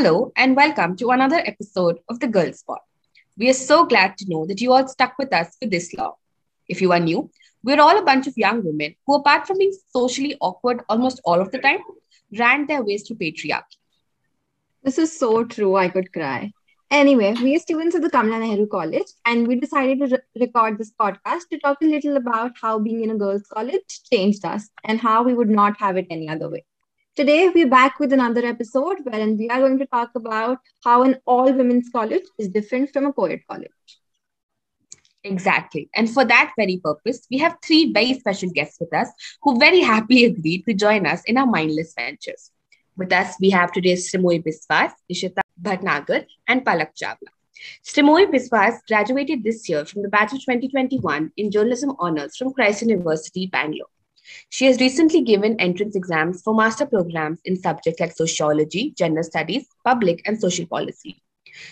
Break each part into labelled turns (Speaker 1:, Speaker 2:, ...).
Speaker 1: Hello, and welcome to another episode of The Girl Spot. We are so glad to know that you all stuck with us for this long. If you are new, we're all a bunch of young women who, apart from being socially awkward almost all of the time, ran their ways through patriarchy.
Speaker 2: This is so true, I could cry. Anyway, we are students at the Kamala Nehru College, and we decided to re- record this podcast to talk a little about how being in a girls' college changed us and how we would not have it any other way. Today, we're back with another episode wherein we are going to talk about how an all women's college is different from a co ed college.
Speaker 1: Exactly. And for that very purpose, we have three very special guests with us who very happily agreed to join us in our mindless ventures. With us, we have today Srimoy Biswas, Ishita Bhatnagar, and Palak Chawla. Srimoy Biswas graduated this year from the batch of 2021 in Journalism Honours from Christ University, Bangalore. She has recently given entrance exams for master programs in subjects like sociology, gender studies, public and social policy.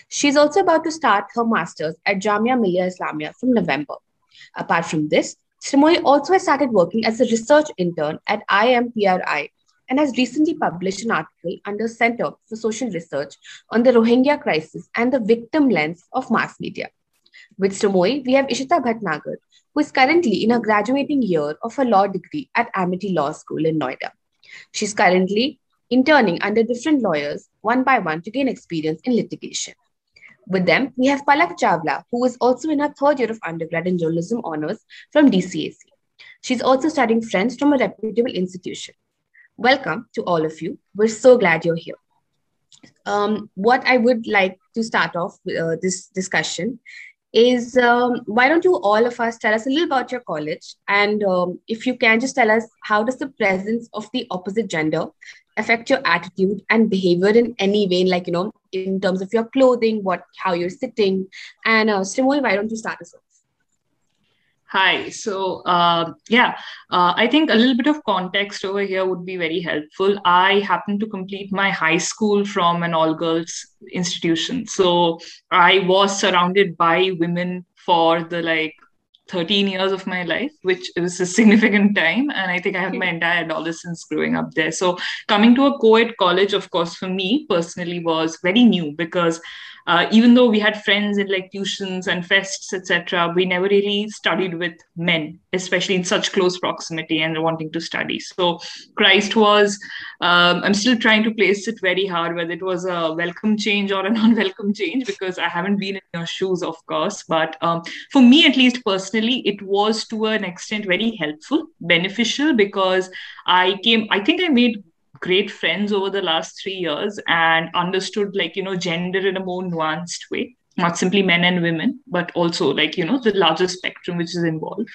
Speaker 1: She is also about to start her master's at Jamia Millia Islamia from November. Apart from this, Srimoy also has started working as a research intern at IMPRI and has recently published an article under Center for Social Research on the Rohingya crisis and the victim lens of mass media. With Srimoy, we have Ishita Bhatnagar, who is currently in her graduating year of her law degree at Amity Law School in Noida. She's currently interning under different lawyers one by one to gain experience in litigation. With them, we have Palak Chawla, who is also in her third year of undergrad in journalism honors from DCAC. She's also studying French from a reputable institution. Welcome to all of you. We're so glad you're here. Um, what I would like to start off uh, this discussion is um, why don't you all of us tell us a little about your college? And um, if you can just tell us how does the presence of the opposite gender affect your attitude and behavior in any way like you know in terms of your clothing what how you're sitting? And uh, why don't you start us off
Speaker 3: Hi. So, uh, yeah, uh, I think a little bit of context over here would be very helpful. I happened to complete my high school from an all girls institution. So, I was surrounded by women for the like 13 years of my life, which is a significant time. And I think I had my entire adolescence growing up there. So, coming to a co ed college, of course, for me personally was very new because uh, even though we had friends in like tuitions and fests, etc., we never really studied with men, especially in such close proximity and wanting to study. So Christ was, um, I'm still trying to place it very hard whether it was a welcome change or an unwelcome change because I haven't been in your shoes, of course. But um, for me, at least personally, it was to an extent very helpful, beneficial because I came, I think I made great friends over the last three years and understood like you know gender in a more nuanced way not simply men and women but also like you know the larger spectrum which is involved.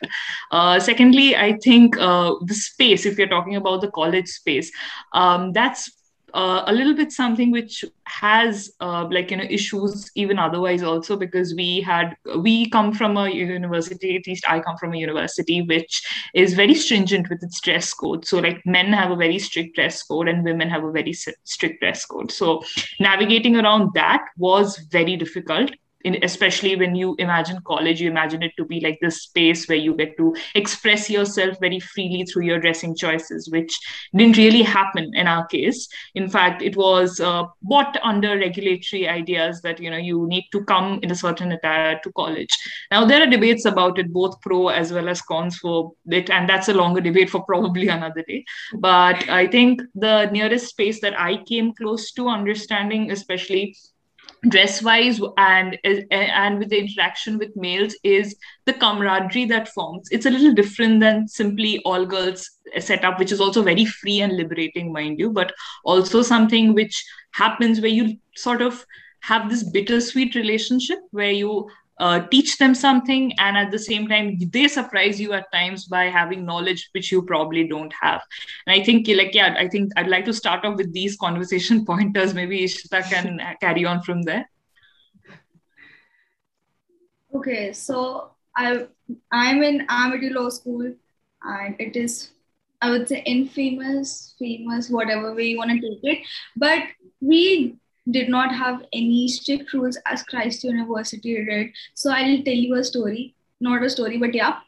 Speaker 3: Uh, secondly i think uh, the space if you're talking about the college space um, that's uh, a little bit something which has uh, like you know issues even otherwise also because we had we come from a university at least i come from a university which is very stringent with its dress code. So like men have a very strict dress code and women have a very strict dress code. So navigating around that was very difficult in, especially when you imagine college you imagine it to be like this space where you get to express yourself very freely through your dressing choices which didn't really happen in our case. In fact it was uh, bought under regulatory ideas that you know you need to come in a certain attire to college. Now there are debates about it both pro as well as cons for it and that's a longer debate for probably another day. But i think the nearest space that i came close to understanding especially dress wise and and with the interaction with males is the camaraderie that forms. It's a little different than simply all girls setup which is also very free and liberating mind you but also something which happens where you sort of have this bittersweet relationship where you uh, teach them something and at the same time they surprise you at times by having knowledge which you probably don't have. And i think like yeah i think i'd like to start off with these conversation pointers. Maybe ishita can carry on from there.
Speaker 4: Okay so i i'm in amity law school and it is i would say infamous famous whatever way you want to take it. But we did not have any strict rules as Christ University did. So I'll tell you a story, not a story, but yeah.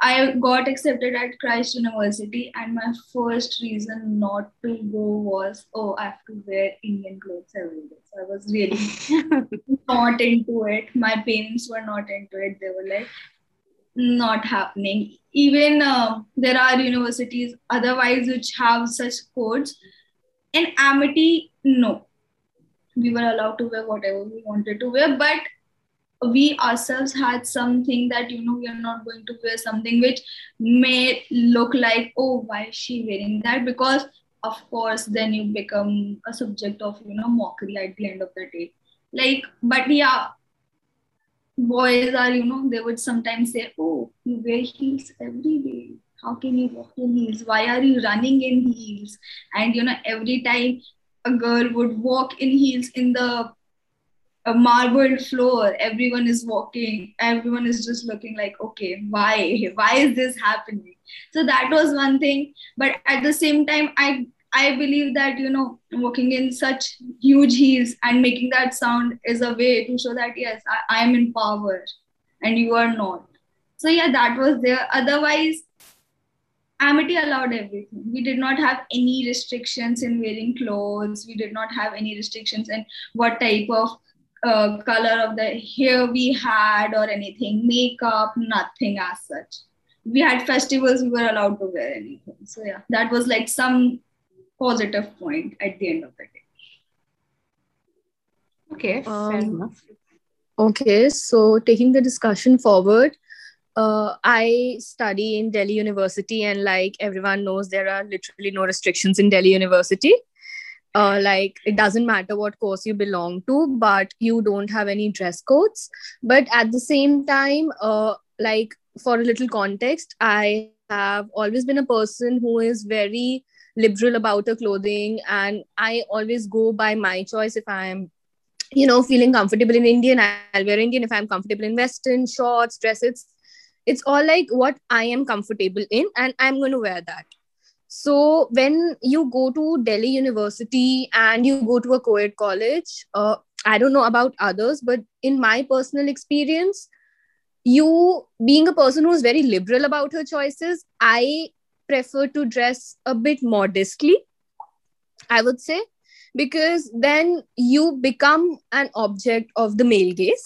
Speaker 4: I got accepted at Christ University, and my first reason not to go was, oh, I have to wear Indian clothes every day. So I was really not into it. My parents were not into it. They were like, not happening. Even uh, there are universities otherwise which have such codes. In Amity, no. We were allowed to wear whatever we wanted to wear, but we ourselves had something that you know we are not going to wear something which may look like oh why is she wearing that? Because of course then you become a subject of you know mockery at the end of the day. Like but yeah boys are you know they would sometimes say oh you wear heels every day. How can you walk in heels? Why are you running in heels? And you know every time a girl would walk in heels in the a marble floor. Everyone is walking. Everyone is just looking like okay why? Why is this happening? So that was one thing. But at the same time i i believe that you know walking in such huge heels and making that sound is a way to show that yes i am in power and you are not. So yeah that was there. Otherwise amity allowed everything we did not have any restrictions in wearing clothes we did not have any restrictions in what type of uh, color of the hair we had or anything, makeup, nothing as such. We had festivals, we were allowed to wear anything. So, yeah, that was like some positive point at the end of the day.
Speaker 1: Okay, um, fair enough.
Speaker 5: Okay, so taking the discussion forward, uh, I study in Delhi University, and like everyone knows, there are literally no restrictions in Delhi University. Uh, like it doesn't matter what course you belong to but you don't have any dress codes. But at the same time uh, like for a little context i have always been a person who is very liberal about her clothing and i always go by my choice if i'm you know feeling comfortable in indian i'll wear indian. If i'm comfortable in western shorts dresses it's all like what i am comfortable in and i'm going to wear that so when you go to Delhi University and you go to a co-ed college, uh, I don't know about others, but in my personal experience, you being a person who's very liberal about her choices, I prefer to dress a bit modestly. I would say because then you become an object of the male gaze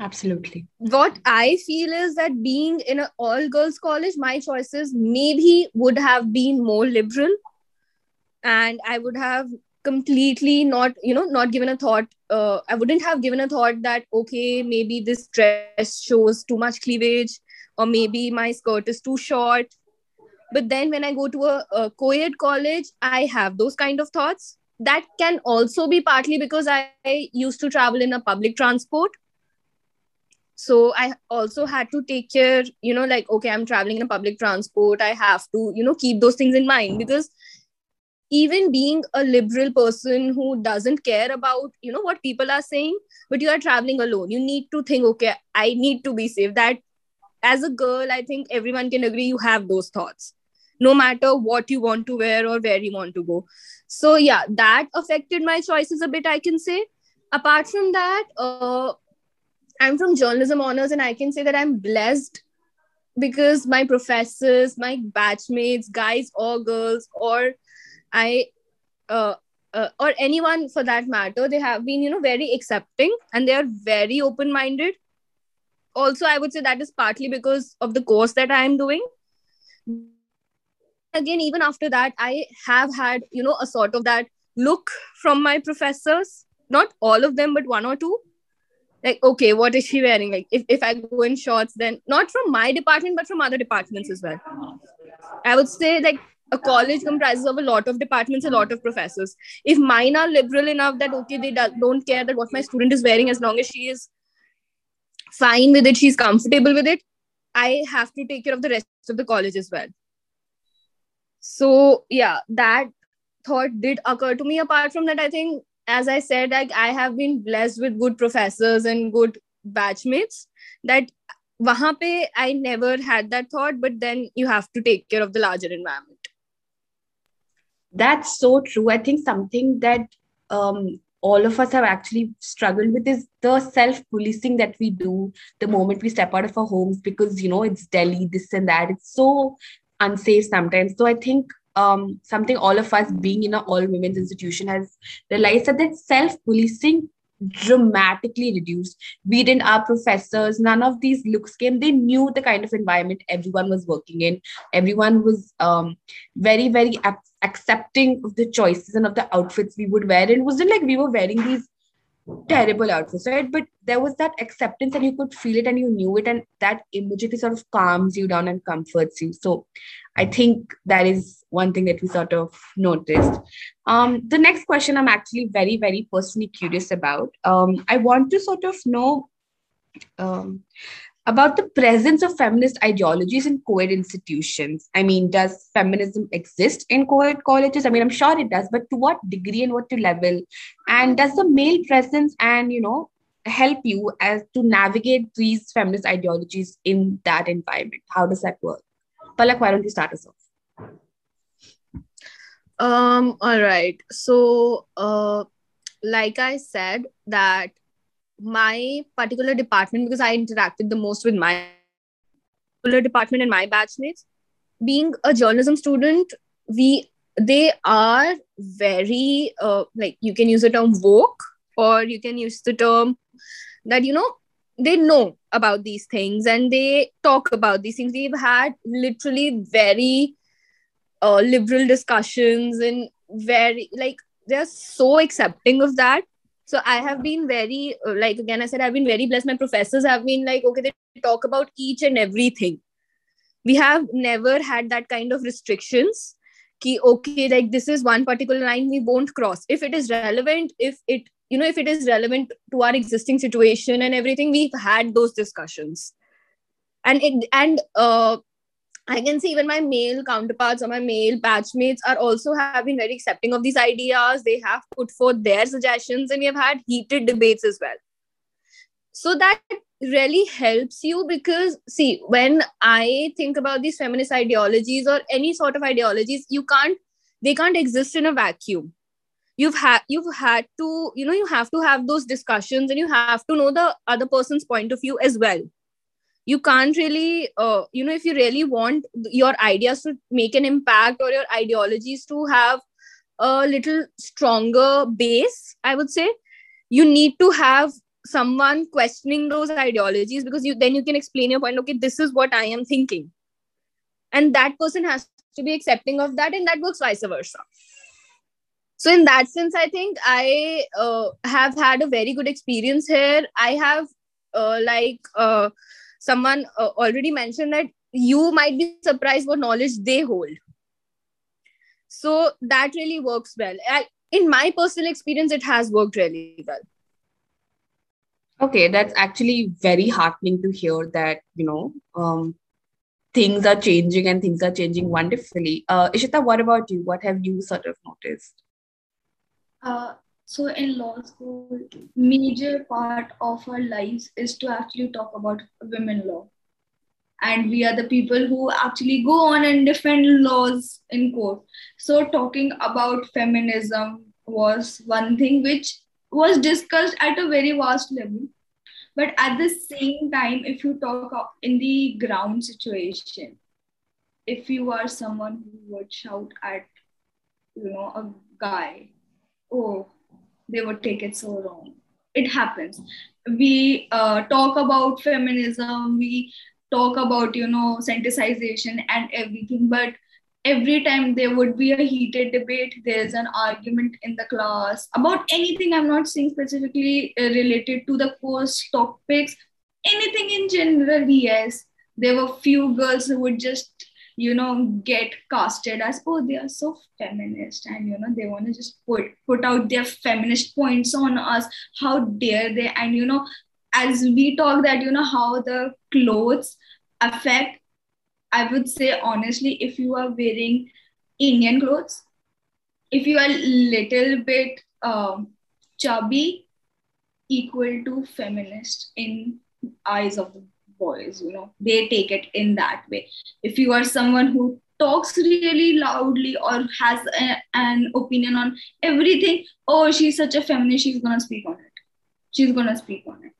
Speaker 1: Absolutely.
Speaker 5: What I feel is that being in an all girls college, my choices maybe would have been more liberal. And I would have completely not, you know, not given a thought. Uh, I wouldn't have given a thought that, okay, maybe this dress shows too much cleavage, or maybe my skirt is too short. But then when I go to a, a co ed college, I have those kind of thoughts. That can also be partly because I, I used to travel in a public transport so i also had to take care you know like okay i'm traveling in a public transport. I have to you know keep those things in mind because even being a liberal person who doesn't care about you know what people are saying but you are traveling alone you need to think okay i need to be safe. That as a girl i think everyone can agree you have those thoughts no matter what you want to wear or where you want to go. So yeah that affected my choices a bit i can say. Apart from that uh, I'm from journalism honors, and I can say that I'm blessed because my professors, my batchmates, guys or girls, or I, uh, uh, or anyone for that matter, they have been, you know, very accepting and they are very open minded. Also, I would say that is partly because of the course that I am doing. Again, even after that, I have had, you know, a sort of that look from my professors, not all of them, but one or two like okay what is she wearing? Like if, if i go in shorts then not from my department but from other departments as well. I would say like a college comprises of a lot of departments a lot of professors. If mine are liberal enough that okay they don't care that what my student is wearing as long as she is fine with it she's comfortable with it i have to take care of the rest of the college as well. So yeah that thought did occur to me. Apart from that i think as I said, like I have been blessed with good professors and good batchmates that wahan pe I never had that thought, but then you have to take care of the larger environment.
Speaker 1: That's so true. I think something that um, all of us have actually struggled with is the self policing that we do the moment we step out of our homes because you know it's delhi this and that it's so unsafe sometimes so i think um, something all of us being in an all women's institution has realized that that self policing dramatically reduced. We didn't, our professors, none of these looks came. They knew the kind of environment everyone was working in. Everyone was um, very, very accepting of the choices and of the outfits we would wear. It wasn't like we were wearing these terrible outfits, right? But there was that acceptance and you could feel it and you knew it, and that immediately sort of calms you down and comforts you. So I think that is one thing that we sort of noticed. Um, the next question I'm actually very, very personally curious about. Um, I want to sort of know um, about the presence of feminist ideologies in co-ed institutions. I mean, does feminism exist in co-ed colleges? I mean, I'm sure it does, but to what degree and what to level? And does the male presence and you know help you as to navigate these feminist ideologies in that environment? How does that work? Palak, why don't you start us off?
Speaker 5: Um, all right. So uh like I said, that my particular department because I interacted the most with my particular department and my batchmates. Being a journalism student, we they are very uh, like you can use the term woke or you can use the term that you know they know about these things and they talk about these things. We've had literally very uh, liberal discussions and very like they're so accepting of that. So i have been very uh, like again i said i've been very blessed. My professors have been like okay they talk about each and everything. We have never had that kind of restrictions ki okay like this is one particular line we won't cross. If it is relevant if it you know if it is relevant to our existing situation and everything we've had those discussions and it and uh I can see even my male counterparts or my male batchmates are also have been very accepting of these ideas. They have put forth their suggestions, and we have had heated debates as well. So that really helps you because see, when I think about these feminist ideologies or any sort of ideologies, you can't they can't exist in a vacuum. You've had you've had to, you know, you have to have those discussions and you have to know the other person's point of view as well. You can't really uh, you know if you really want your ideas to make an impact or your ideologies to have a little stronger base i would say you need to have someone questioning those ideologies because you then you can explain your point okay this is what i am thinking. And that person has to be accepting of that and that works vice versa so in that sense i think i uh, have had a very good experience here. I have uh, like uh, someone uh, already mentioned that you might be surprised what knowledge they hold. So that really works well. In my personal experience it has worked really well.
Speaker 1: Okay that's actually very heartening to hear that you know um, things are changing and things are changing wonderfully. Uh, ishita what about you? What have you sort of noticed
Speaker 4: uh, so in law school, major part of our lives is to actually talk about women law. And we are the people who actually go on and defend laws in court. So talking about feminism was one thing which was discussed at a very vast level. But at the same time, if you talk in the ground situation, if you are someone who would shout at, you know, a guy, oh, they would take it so wrong. It happens. We uh, talk about feminism, we talk about, you know, sensitization and everything, but every time there would be a heated debate, there's an argument in the class about anything. I'm not saying specifically uh, related to the course topics, anything in general, yes. There were few girls who would just you know get casted as oh they are so feminist and you know they want to just put put out their feminist points on us. How dare they? And you know as we talk that you know how the clothes affect i would say honestly if you are wearing indian clothes if you are little bit um, chubby equal to feminist in eyes of the boys you know. They take it in that way. If you are someone who talks really loudly or has a, an opinion on everything oh she's such a feminist she's gonna speak on it. She's gonna speak on it.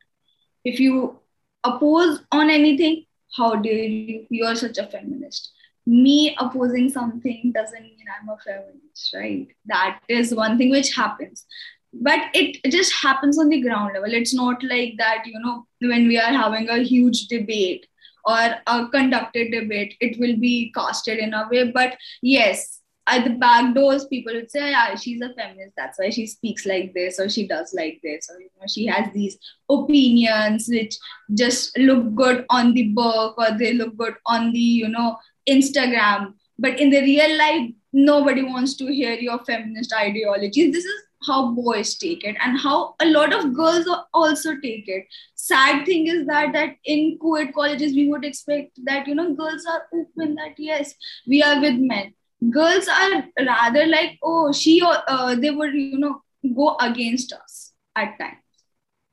Speaker 4: If you oppose on anything how dare you? You're such a feminist. Me opposing something doesn't mean i'm a feminist right? That is one thing which happens but it, just happens on the ground level. It's not like that you know when we are having a huge debate or a conducted debate it will be casted in a way. But yes at the back doors people would say yeah she's a feminist. That's why she speaks like this or she does like this. Or you know she has these opinions which just look good on the book or they look good on the you know instagram. But in the real life nobody wants to hear your feminist ideologies. This is how boys take it and how a lot of girls also take it. Sad thing is that that in co-ed colleges we would expect that you know girls are open that yes we are with men. Girls are rather like oh she or uh, they would you know go against us at times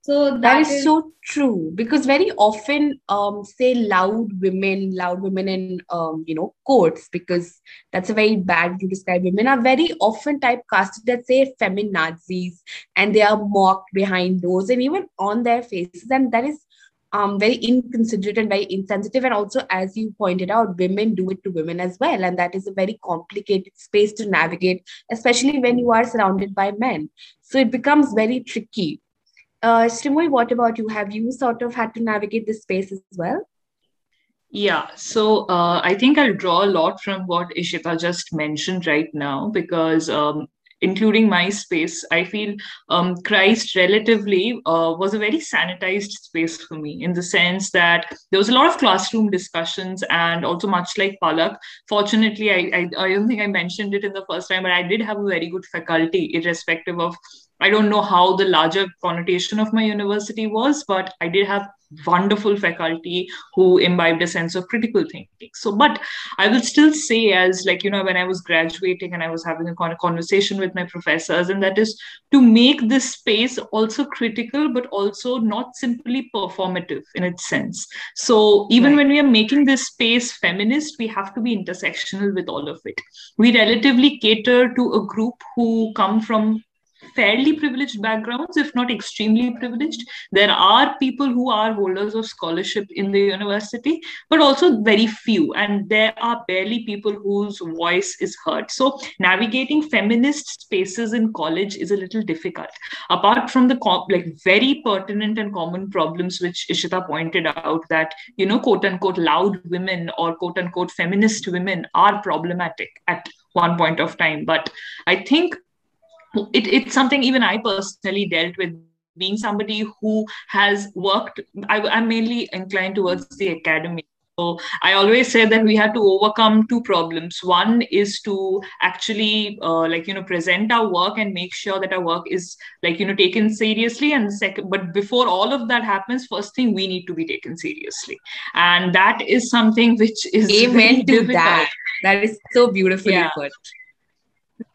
Speaker 4: so that,
Speaker 1: that is, is, so true because very often um say loud women loud women in um you know courts because that's a very bad way to describe women are very often typecasted as say feminazis and they are mocked behind doors and even on their faces and that is um, very inconsiderate and very insensitive. And also, as you pointed out, women do it to women as well. And that is a very complicated space to navigate, especially when you are surrounded by men. So it becomes very tricky. Uh, Srimoy, what about you? Have you sort of had to navigate this space as well?
Speaker 3: Yeah, so uh, I think I'll draw a lot from what Ishita just mentioned right now because um, including my space, I feel um, Christ relatively uh, was a very sanitized space for me in the sense that there was a lot of classroom discussions and also much like Palak. Fortunately, I, I, I don't think I mentioned it in the first time, but I did have a very good faculty, irrespective of I don't know how the larger connotation of my university was, but I did have wonderful faculty who imbibed a sense of critical thinking. So but i will still say as like you know when i was graduating and i was having a conversation with my professors and that is to make this space also critical but also not simply performative in its sense. So even right. when we are making this space feminist we have to be intersectional with all of it. We relatively cater to a group who come from fairly privileged backgrounds, if not extremely privileged. There are people who are holders of scholarship in the university, but also very few. And there are barely people whose voice is heard. So navigating feminist spaces in college is a little difficult. Apart from the like very pertinent and common problems which Ishita pointed out that, you know, quote unquote loud women or quote unquote feminist women are problematic at one point of time. But I think it, it's something even I personally dealt with being somebody who has worked I, am mainly inclined towards the academy. So i always say that we have to overcome two problems. One is to actually uh, like you know present our work and make sure that our work is like you know taken seriously. And second but before all of that happens first thing we need to be taken seriously. And that is something which is
Speaker 1: amen to difficult. that that is so beautifully yeah. put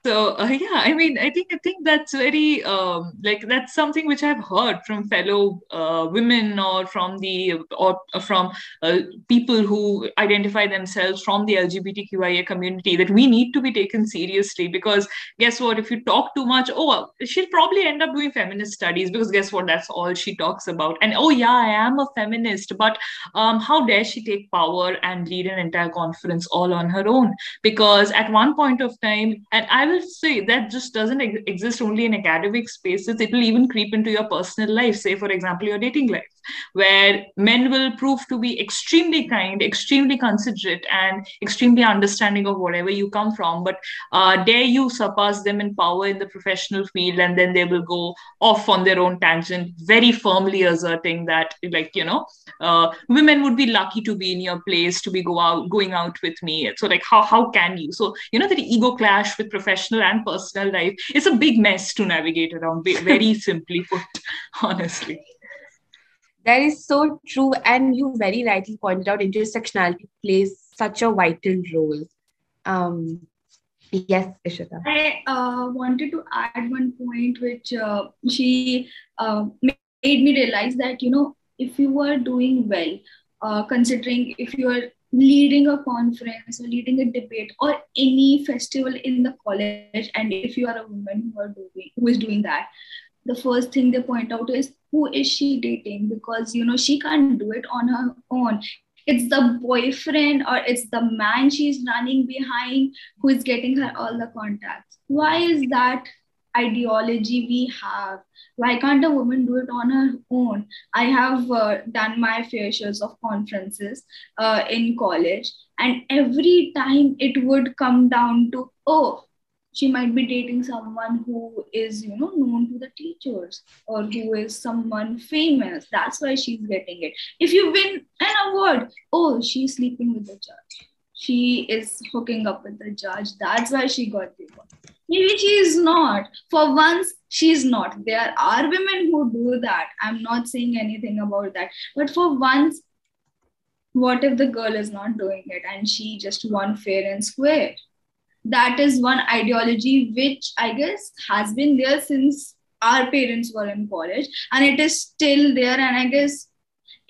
Speaker 3: so uh, yeah i mean i think i think that's very um, like that's something which i've heard from fellow uh, women or from the or from uh, people who identify themselves from the lgbtqia community that we need to be taken seriously because guess what? If you talk too much oh she'll probably end up doing feminist studies because guess what? That's all she talks about. And oh yeah i am a feminist but um, how dare she take power and lead an entire conference all on her own? Because at one point of time and I will say that just doesn't ex- exist only in academic spaces. It will even creep into your personal life. Say, for example, your dating life, where men will prove to be extremely kind, extremely considerate, and extremely understanding of whatever you come from. But uh, dare you surpass them in power in the professional field, and then they will go off on their own tangent, very firmly asserting that, like, you know, uh, women would be lucky to be in your place, to be go out, going out with me. So, like, how, how can you? So, you know, that ego clash with professional and personal life it's a big mess to navigate around, very simply put, honestly.
Speaker 1: That is so true. And you very rightly pointed out intersectionality plays such a vital role. Um, yes, Ishita.
Speaker 4: I uh, wanted to add one point which uh, she uh, made me realize that, you know, if you are doing well, uh, considering if you are leading a conference or leading a debate or any festival in the college and if you are a woman who are doing who is doing that the first thing they point out is who is she dating? Because you know she can't do it on her own. It's the boyfriend or it's the man she's running behind who is getting her all the contacts. Why is that ideology we have why can't a woman do it on her own? I have uh, done my fair shares of conferences uh, in college and every time it would come down to oh she might be dating someone who is you know known to the teachers or who is someone famous. That's why she's getting it. If you win an award oh she's sleeping with the judge she is hooking up with the judge. That's why she got the award. Maybe she is not. For once she's not. There are women who do that. I'm not saying anything about that. But for once what if the girl is not doing it and she just won fair and square? That is one ideology which I guess has been there since our parents were in college. And it is still there. And I guess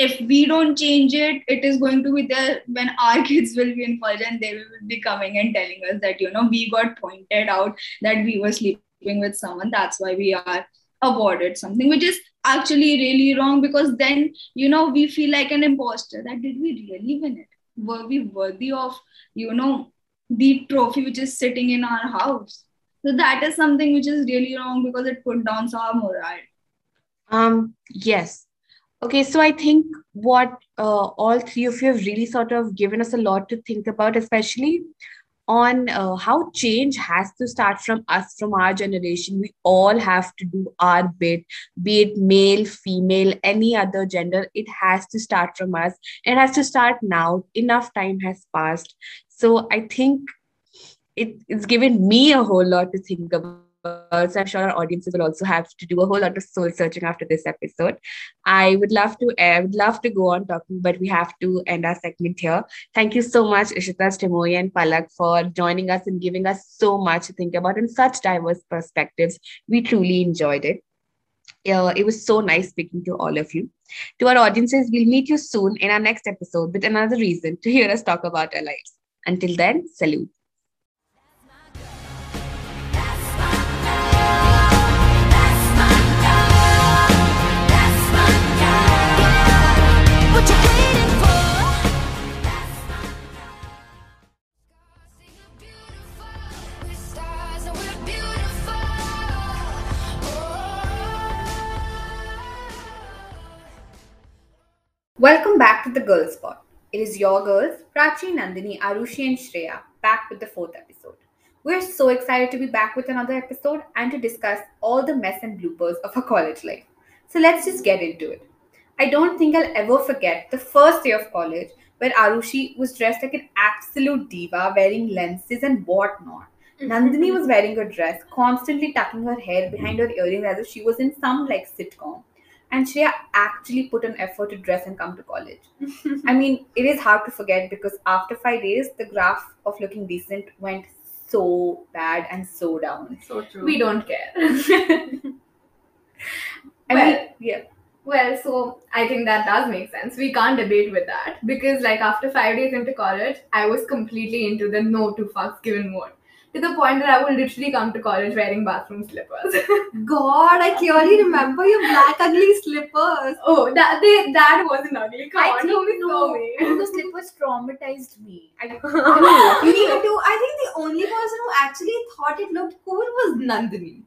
Speaker 4: if we don't change it, it is going to be there when our kids will be in college and they will be coming and telling us that, you know, we got pointed out that we were sleeping with someone. That's why we are awarded something, which is actually really wrong because then, you know, we feel like an imposter that did we really win it? Were we worthy of, you know, the trophy which is sitting in our house. So that is something which is really wrong because it put down our morale.
Speaker 1: Um, yes. Okay, so I think what uh, all three of you have really sort of given us a lot to think about, especially on uh, how change has to start from us, from our generation. We all have to do our bit, be it male, female, any other gender. It has to start from us. It has to start now. Enough time has passed. So I think it, it's given me a whole lot to think about. So I'm sure our audiences will also have to do a whole lot of soul searching after this episode. I would love to, I would love to go on talking, but we have to end our segment here. Thank you so much, Ishita, Srimoy, and Palak for joining us and giving us so much to think about and such diverse perspectives. We truly enjoyed it. Uh, it was so nice speaking to all of you. To our audiences, we'll meet you soon in our next episode with another reason to hear us talk about our lives. Until then, salute.
Speaker 6: Welcome back to the Girl Spot. It is your girls, Prachi, Nandini, Arushi, and Shreya, back with the fourth episode. We're so excited to be back with another episode and to discuss all the mess and bloopers of our college life. So let's just get into it. I don't think I'll ever forget the first day of college where Arushi was dressed like an absolute diva, wearing lenses and whatnot. Mm-hmm. Nandini was wearing a dress, constantly tucking her hair behind her earrings as if she was in some like sitcom and Shreya actually put an effort to dress and come to college. I mean, it is hard to forget because after five days, the graph of looking decent went so bad and so down.
Speaker 7: So true.
Speaker 6: We don't care. I
Speaker 7: Well-
Speaker 6: mean, yeah.
Speaker 7: Well, so I think that does make sense. We can't debate with that because, like, after five days into college, I was completely into the no to fucks given mode to the point that I would literally come to college wearing bathroom slippers.
Speaker 8: God, I clearly remember your black ugly slippers.
Speaker 7: oh, that they, that wasn't ugly. Come
Speaker 6: I
Speaker 7: on,
Speaker 6: think no,
Speaker 7: so
Speaker 6: those slippers traumatized me. I,
Speaker 8: Me too. I think the only person who actually thought it looked cool was Nandini.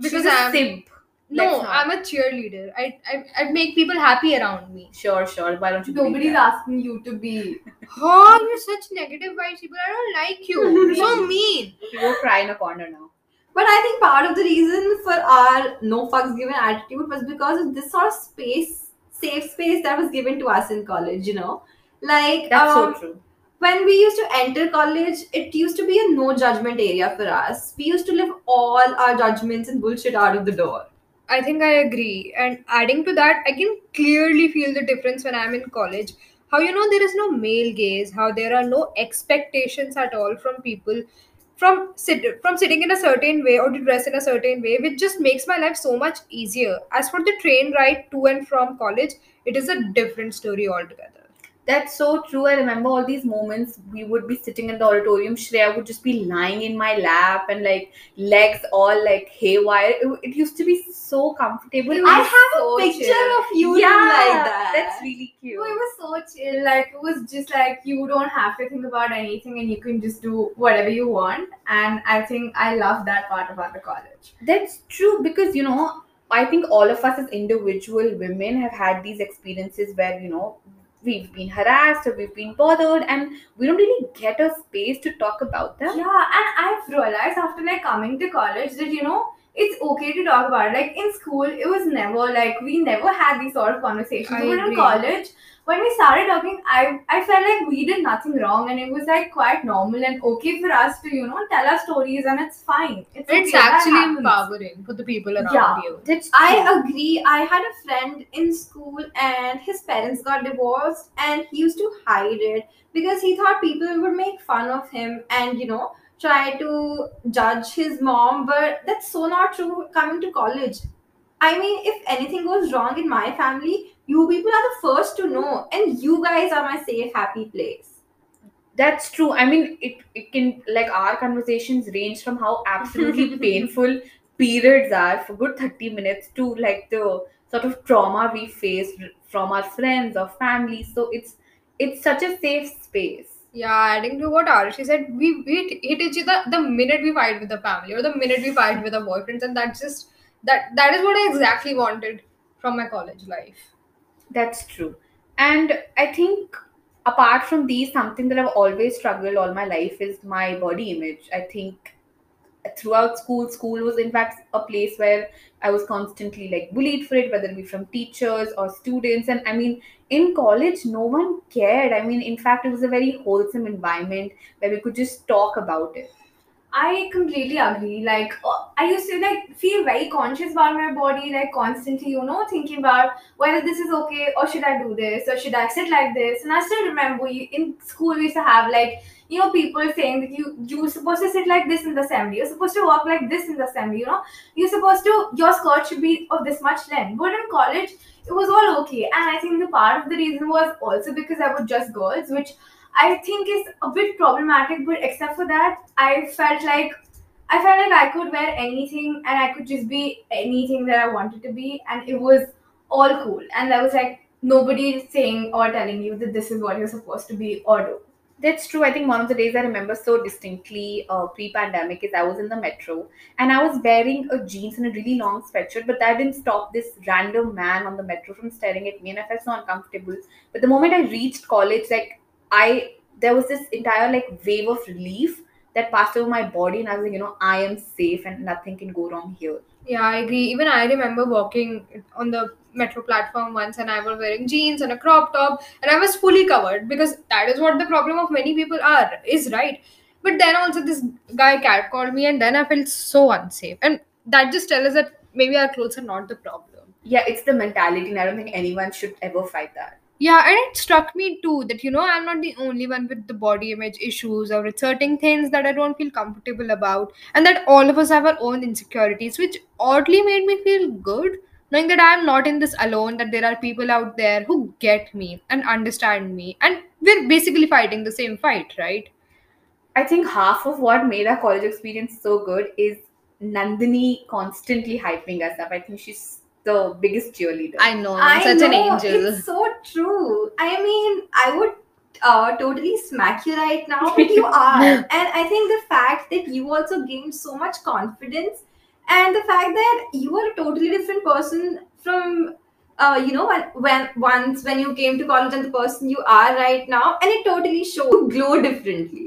Speaker 9: Because
Speaker 6: a
Speaker 9: I'm-
Speaker 6: simp.
Speaker 9: No, I'm a cheerleader. I, I I make people happy around me.
Speaker 6: Sure, sure. Why don't you? believe
Speaker 7: Nobody's
Speaker 6: that?
Speaker 7: asking you to be.
Speaker 9: Oh, you're such negative vibes, people. I don't like you. so mean.
Speaker 6: You go cry in a corner now.
Speaker 8: But I think part of the reason for our no fucks given attitude was because of this sort of space, safe space that was given to us in college, you know? Like,
Speaker 6: That's
Speaker 8: um,
Speaker 6: so true.
Speaker 8: when we used to enter college, it used to be a no judgment area for us. We used to live all our judgments and bullshit out of the door.
Speaker 9: I think I agree. And adding to that, I can clearly feel the difference when I'm in college. How you know there is no male gaze, how there are no expectations at all from people from sit from sitting in a certain way or to dress in a certain way, which just makes my life so much easier. As for the train ride to and from college, it is a different story altogether.
Speaker 6: That's so true. I remember all these moments. We would be sitting in the auditorium. Shreya would just be lying in my lap and like legs all like haywire. It, it used to be so comfortable.
Speaker 7: I have
Speaker 6: so
Speaker 7: a picture
Speaker 6: chill.
Speaker 7: of you
Speaker 6: yeah,
Speaker 7: like that.
Speaker 6: That's really cute.
Speaker 7: No, it was so chill. Like it was just like you don't have to think about anything and you can just do whatever you want. And I think I love that part about the college.
Speaker 6: That's true because you know, I think all of us as individual women have had these experiences where you know we've been harassed or we've been bothered and we don't really get a space to talk about them.
Speaker 7: Yeah, and I've realized after like coming to college that you know it's okay to talk about it. Like in school, it was never like we never had these sort of conversations.
Speaker 9: I
Speaker 7: but in college, when we started talking, I I felt like we did nothing wrong, and it was like quite normal and okay for us to you know tell our stories, and it's fine. It's,
Speaker 9: It's
Speaker 7: okay,
Speaker 9: actually empowering for the people around
Speaker 7: Yeah.
Speaker 9: you.
Speaker 6: That's true.
Speaker 7: I agree. I had a friend in school and his parents got divorced and he used to hide it because he thought people would make fun of him and, you know, try to judge his mom. But that's so not true coming to college. I mean, if anything goes wrong in my family, you people are the first to know, and you guys are my safe, happy place.
Speaker 6: That's true. I mean, it, it can, like, our conversations range from how absolutely painful periods are for good 30 minutes to, like, the sort of trauma we face from our friends or family. So it's it's such a safe space.
Speaker 9: Yeah, adding to what Arushi said, we, we hit each other the minute we fight with the family or the minute we fight with our boyfriends, and that's just that that is what I exactly wanted from my college life.
Speaker 6: That's true. And I think apart from these, something that I've always struggled all my life is my body image. I think throughout school, school was in fact a place where I was constantly like bullied for it, whether it be from teachers or students. And I mean, in college, no one cared. I mean, in fact, it was a very wholesome environment where we could just talk about it.
Speaker 7: I completely agree. Like uh, I used to like feel very conscious about my body, like constantly, you know, thinking about whether this is okay or should I do this or should I sit like this. And I still remember you, in school we used to have like you know people saying that you you're supposed to sit like this in the assembly, you're supposed to walk like this in the assembly. You know, you're supposed to your skirt should be of this much length. But in college, it was all okay. And I think the part of the reason was also because I was just girls, which I think is a bit problematic, but except for that, I felt like I felt like I could wear anything and I could just be anything that I wanted to be, and it was all cool. And there was like nobody saying or telling you that this is what you're supposed to be or do.
Speaker 6: That's true. I think one of the days I remember so distinctly uh, pre-pandemic is I was in the metro and I was wearing a jeans and a really long sweatshirt, but that didn't stop this random man on the metro from staring at me, and I felt so uncomfortable. But the moment I reached college, like I, there was this entire like wave of relief that passed over my body, and I was like, you know, I am safe and nothing can go wrong here.
Speaker 9: Yeah, I agree. Even I remember walking on the metro platform once and I was wearing jeans and a crop top and I was fully covered because that is what the problem of many people are, is right. But then also this guy catcalled me and then I felt so unsafe. And that just tells us that maybe our clothes are not the problem.
Speaker 6: Yeah, it's the mentality, and I don't think anyone should ever fight that.
Speaker 9: Yeah, and it struck me too that you know I'm not the only one with the body image issues or with certain things that I don't feel comfortable about, and that all of us have our own insecurities, which oddly made me feel good knowing that I'm not in this alone, that there are people out there who get me and understand me, and we're basically fighting the same fight, right?
Speaker 6: I think half of what made our college experience so good is Nandini constantly hyping us up. I think she's the biggest cheerleader.
Speaker 9: I know,
Speaker 7: I
Speaker 9: I'm such an
Speaker 7: know,
Speaker 9: angel.
Speaker 7: It's so true. I mean, I would uh, totally smack you right now, but you are. and I think the fact that you also gained so much confidence and the fact that you are a totally different person from uh, you know when when once when you came to college and the person you are right now and it totally shows you glow differently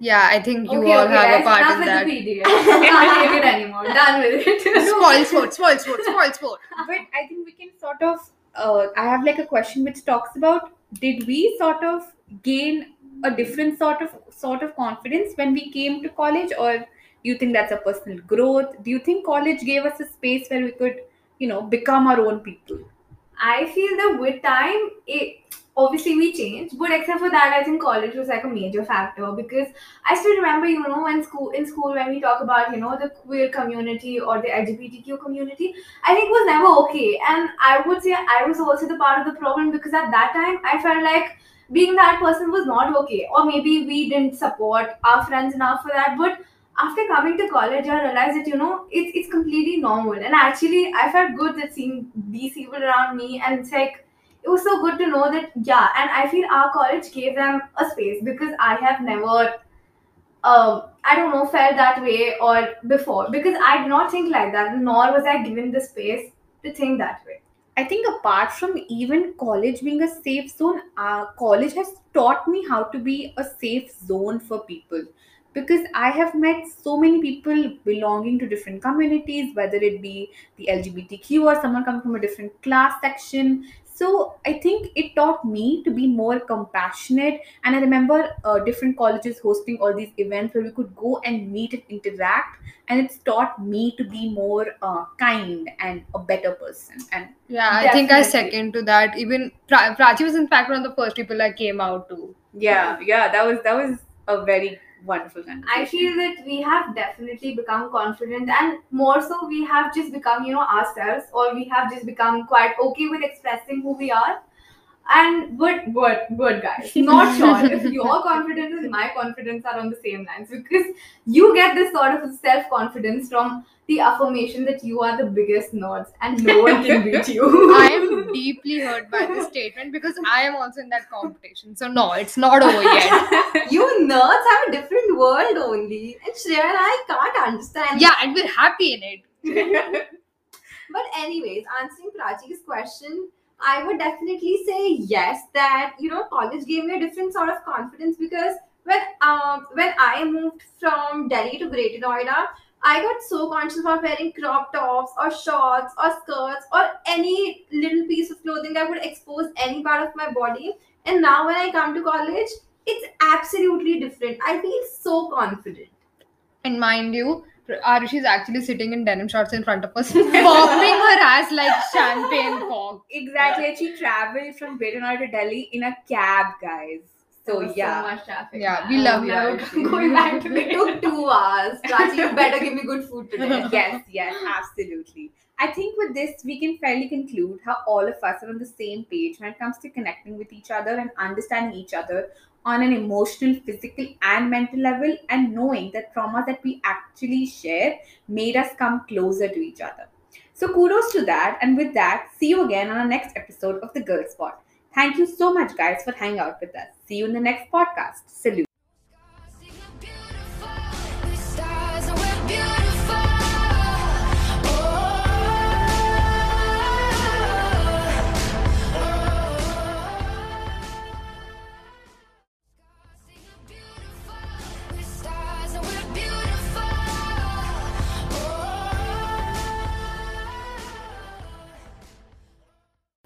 Speaker 9: Yeah, I think you
Speaker 7: okay,
Speaker 9: all
Speaker 7: okay,
Speaker 9: have
Speaker 7: guys,
Speaker 9: a part
Speaker 7: enough
Speaker 9: in
Speaker 7: with
Speaker 9: that.
Speaker 7: the PDF. Can't take it anymore done with it
Speaker 9: Spoil sport, spoil sport, spoil sport.
Speaker 6: but I think we can sort of. Uh, I have like a question which talks about did we sort of gain a different sort of sort of confidence when we came to college, or you think that's a personal growth? Do you think college gave us a space where we could, you know, become our own people?
Speaker 7: I feel that with time, it obviously we changed, but except for that, I think college was like a major factor because I still remember, you know, when school in school when we talk about you know the queer community or the LGBTQ community, I think was never okay, and I would say I was also the part of the problem because at that time I felt like being that person was not okay, or maybe we didn't support our friends enough for that. But after coming to college, I realized that you know it's it's completely normal, and actually I felt good that seeing these people around me, and it's like it was so good to know that yeah, and I feel our college gave them a space because I have never. Um, I don't know, felt that way or before because I did not think like that, nor was I given the space to think that way.
Speaker 6: I think apart from even college being a safe zone, uh, college has taught me how to be a safe zone for people because I have met so many people belonging to different communities, whether it be the LGBTQ or someone coming from a different class section. So I think it taught me to be more compassionate. And I remember uh, different colleges hosting all these events where we could go and meet and interact. And it's taught me to be more uh, kind and a better person. And
Speaker 9: Yeah, I think I
Speaker 6: Definitely.
Speaker 9: second to that. Even pra- Prachi was in fact one of the first people I came out to.
Speaker 6: yeah, yeah, that was that was a very wonderful conversation.
Speaker 7: I feel that we have definitely become confident, and more so, we have just become, you know, ourselves, or we have just become quite okay with expressing who we are. And but but but guys, not sure if your confidence and my confidence are on the same lines because you get this sort of self confidence from the affirmation that you are the biggest nerds and no one can beat you.
Speaker 9: I am deeply hurt by this statement because I am also in that competition. So no, it's not over yet.
Speaker 7: you nerds have a different world only, and Shreya and I can't understand.
Speaker 9: Yeah, and we're happy in it.
Speaker 7: But anyways, answering Prachi's question, I would definitely say yes. That you know, college gave me a different sort of confidence because when um when I moved from Delhi to Greater Noida, I got so conscious about wearing crop tops or shorts or skirts or any little piece of clothing that would expose any part of my body. And now when I come to college, it's absolutely different. I feel so confident.
Speaker 9: And mind you, Arushi is actually sitting in denim shorts in front of us, popping her ass like champagne cork.
Speaker 6: exactly. And she traveled from Greater to Delhi in a cab, guys. So
Speaker 7: There
Speaker 6: yeah.
Speaker 7: so much traffic.
Speaker 9: Yeah, we
Speaker 7: um,
Speaker 9: love you,
Speaker 7: never Going back to it took two hours. Prachi, you better give me good food today.
Speaker 6: yes, yes, absolutely. I think with this, we can fairly conclude how all of us are on the same page when it comes to connecting with each other and understanding each other on an emotional, physical, and mental level, and knowing that trauma that we actually share made us come closer to each other. So, kudos to that. And with that, see you again on our next episode of The Girl Spot. Thank you so much, guys, for hanging out with us. See you in the next podcast. Salute.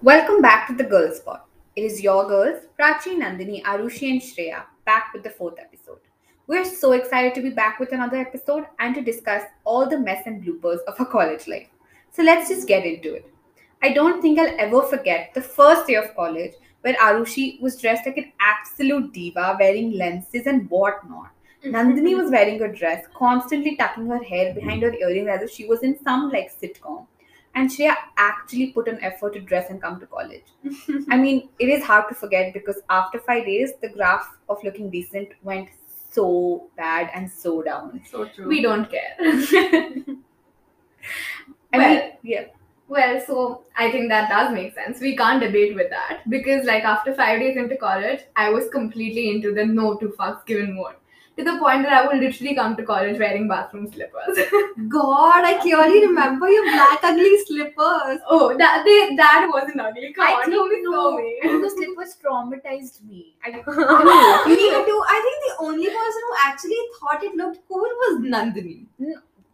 Speaker 6: Welcome back to the Girl Spot. It is your girls, Prachi, Nandini, Arushi, and Shreya, back with the fourth episode. We're so excited to be back with another episode and to discuss all the mess and bloopers of our college life. So let's just get into it. I don't think I'll ever forget the first day of college where Arushi was dressed like an absolute diva, wearing lenses and whatnot. Mm-hmm. Nandini was wearing a dress, constantly tucking her hair behind her earrings as if she was in some like sitcom. And Shreya actually put an effort to dress and come to college. I mean, it is hard to forget because after five days, the graph of looking decent went so bad and so down.
Speaker 7: So true. We don't care.
Speaker 6: I
Speaker 7: Well-
Speaker 6: mean, yeah.
Speaker 7: Well, so I think that does make sense. We can't debate with that because, like, after five days into college, I was completely into the no two fucks given mode to the point that I would literally come to college wearing bathroom slippers.
Speaker 8: God, I clearly remember your black ugly slippers.
Speaker 7: oh, that they, that wasn't ugly. Come
Speaker 6: I
Speaker 7: on,
Speaker 6: think
Speaker 7: don't be
Speaker 6: no,
Speaker 7: so mean.
Speaker 6: those slippers traumatized me. I,
Speaker 8: Me too. I think the only person who actually thought it looked cool was Nandini.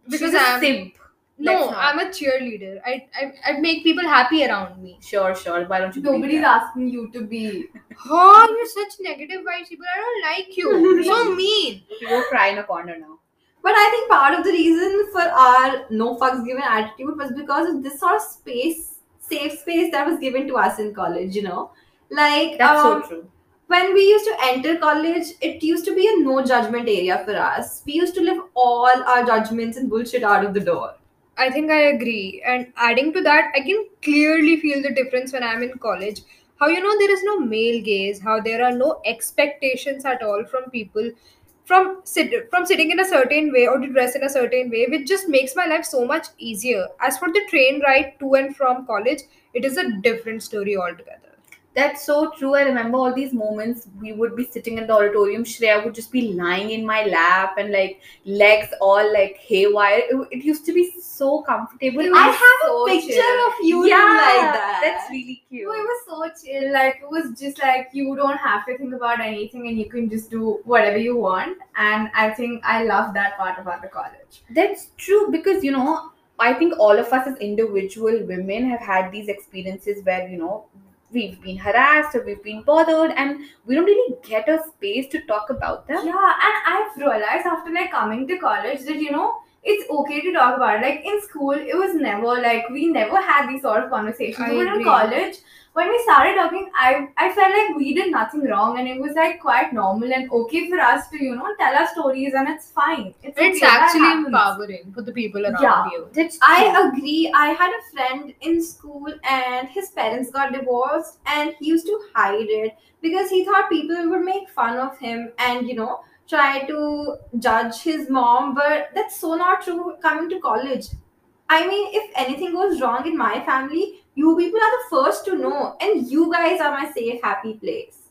Speaker 9: Because
Speaker 6: she's a
Speaker 9: I'm-
Speaker 6: simp.
Speaker 9: No,
Speaker 6: not.
Speaker 9: I'm a cheerleader. I, I I make people happy around me.
Speaker 6: Sure, sure. Why don't you?
Speaker 7: Nobody's
Speaker 6: that?
Speaker 7: asking you to be.
Speaker 9: Oh, you're such negative vibes, people. I don't like you. You're so mean.
Speaker 6: You go cry in a corner now.
Speaker 8: But I think part of the reason for our no fucks given attitude was because of this sort of space, safe space that was given to us in college, you know? Like,
Speaker 6: That's
Speaker 8: um,
Speaker 6: so true.
Speaker 8: when we used to enter college, it used to be a no judgment area for us. We used to leave all our judgments and bullshit out of the door.
Speaker 9: I think I agree. And adding to that, I can clearly feel the difference when I'm in college. how you know there is no male gaze how there are no expectations at all from people from sit from sitting in a certain way or to dress in a certain way which just makes my life so much easier as for the train ride to and from college it is a different story altogether
Speaker 6: That's so true. I remember all these moments. We would be sitting in the auditorium. Shreya would just be lying in my lap and like legs all like haywire. It, it used to be so comfortable.
Speaker 8: I have a picture
Speaker 6: chill.
Speaker 8: of you
Speaker 6: yeah,
Speaker 8: like that.
Speaker 6: That's really cute.
Speaker 7: It was so chill. Like it was just like you don't have to think about anything and you can just do whatever you want. And I think I love that part about the college.
Speaker 6: That's true because you know, I think all of us as individual women have had these experiences where you know we've been harassed or we've been bothered and we don't really get a space to talk about them.
Speaker 7: Yeah, and I've realized after like coming to college that you know it's okay to talk about it. Like in school, it was never like we never had these sort of conversations.
Speaker 9: I
Speaker 7: but in college, when we started talking, I I felt like we did nothing wrong, and it was like quite normal and okay for us to you know tell our stories, and it's fine. It's
Speaker 9: it's
Speaker 7: okay,
Speaker 9: actually empowering for the people around
Speaker 7: Yeah.
Speaker 9: you
Speaker 6: That's
Speaker 8: I
Speaker 6: true.
Speaker 8: agree. I had a friend in school and his parents got divorced and he used to hide it because he thought people would make fun of him and, you know, try to judge his mom. But that's so not true coming to college. I mean, if anything goes wrong in my family, you people are the first to know, and you guys are my safe, happy place.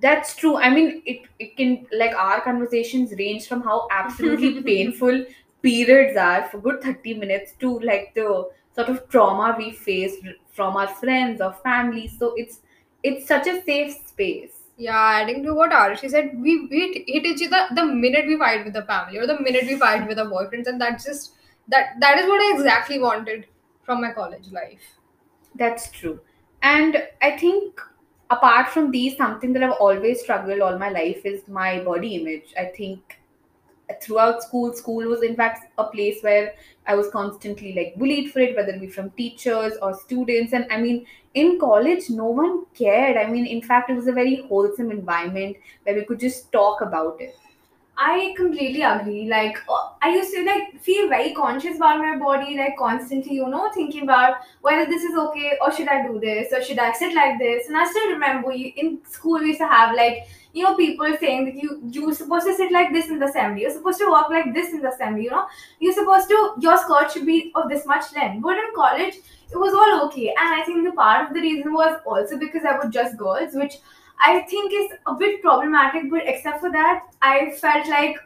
Speaker 6: That's true. I mean, it, it can, like, our conversations range from how absolutely painful periods are for good 30 minutes to, like, the sort of trauma we face from our friends or family. So it's it's such a safe space.
Speaker 9: Yeah, adding to what Arushi said, we, we hit each other the minute we fight with the family or the minute we fight with our boyfriends, and that's just that that is what I exactly wanted from my college life.
Speaker 6: That's true. And I think apart from these, something that I've always struggled all my life is my body image. I think throughout school, school was in fact a place where I was constantly like bullied for it, whether it be from teachers or students. And I mean, in college, no one cared. I mean, in fact, it was a very wholesome environment where we could just talk about it.
Speaker 7: I completely agree. Like uh, I used to like feel very conscious about my body, like constantly, you know, thinking about whether this is okay or should I do this or should I sit like this. And I still remember in school we used to have like you know people saying that you you're supposed to sit like this in the assembly, you're supposed to walk like this in the assembly. You know, you're supposed to your skirt should be of this much length. But in college, it was all okay. And I think the part of the reason was also because I was just girls, which I think is a bit problematic, but except for that, I felt like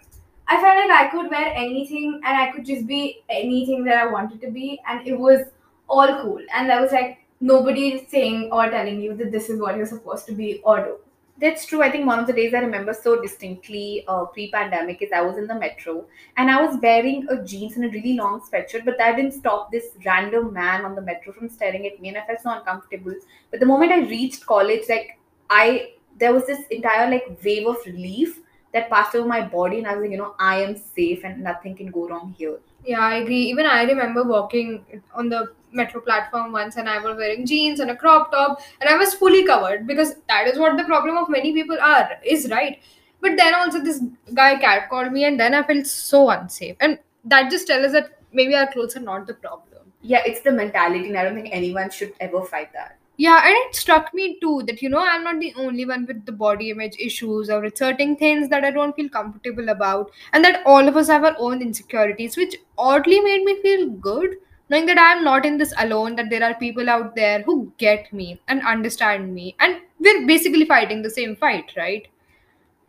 Speaker 7: I felt like I could wear anything and I could just be anything that I wanted to be, and it was all cool. And there was like nobody saying or telling you that this is what you're supposed to be or do.
Speaker 6: That's true. I think one of the days I remember so distinctly uh, pre pandemic is I was in the metro and I was wearing a jeans and a really long sweatshirt, but that didn't stop this random man on the metro from staring at me and I felt so uncomfortable. But the moment I reached college, like I there was this entire like wave of relief that passed over my body and I was like, you know, I am safe and nothing can go wrong here.
Speaker 9: Yeah, I agree. Even I remember walking on the metro platform once and I was wearing jeans and a crop top and I was fully covered because that is what the problem of many people are, is right. But then also this guy cat called me and then I felt so unsafe. And that just tells us that maybe our clothes are not the problem.
Speaker 6: Yeah, it's the mentality and I don't think anyone should ever fight that.
Speaker 9: Yeah, and it struck me too that you know I'm not the only one with the body image issues or certain things that I don't feel comfortable about, and that all of us have our own insecurities, which oddly made me feel good knowing that I'm not in this alone, that there are people out there who get me and understand me, and we're basically fighting the same fight, right?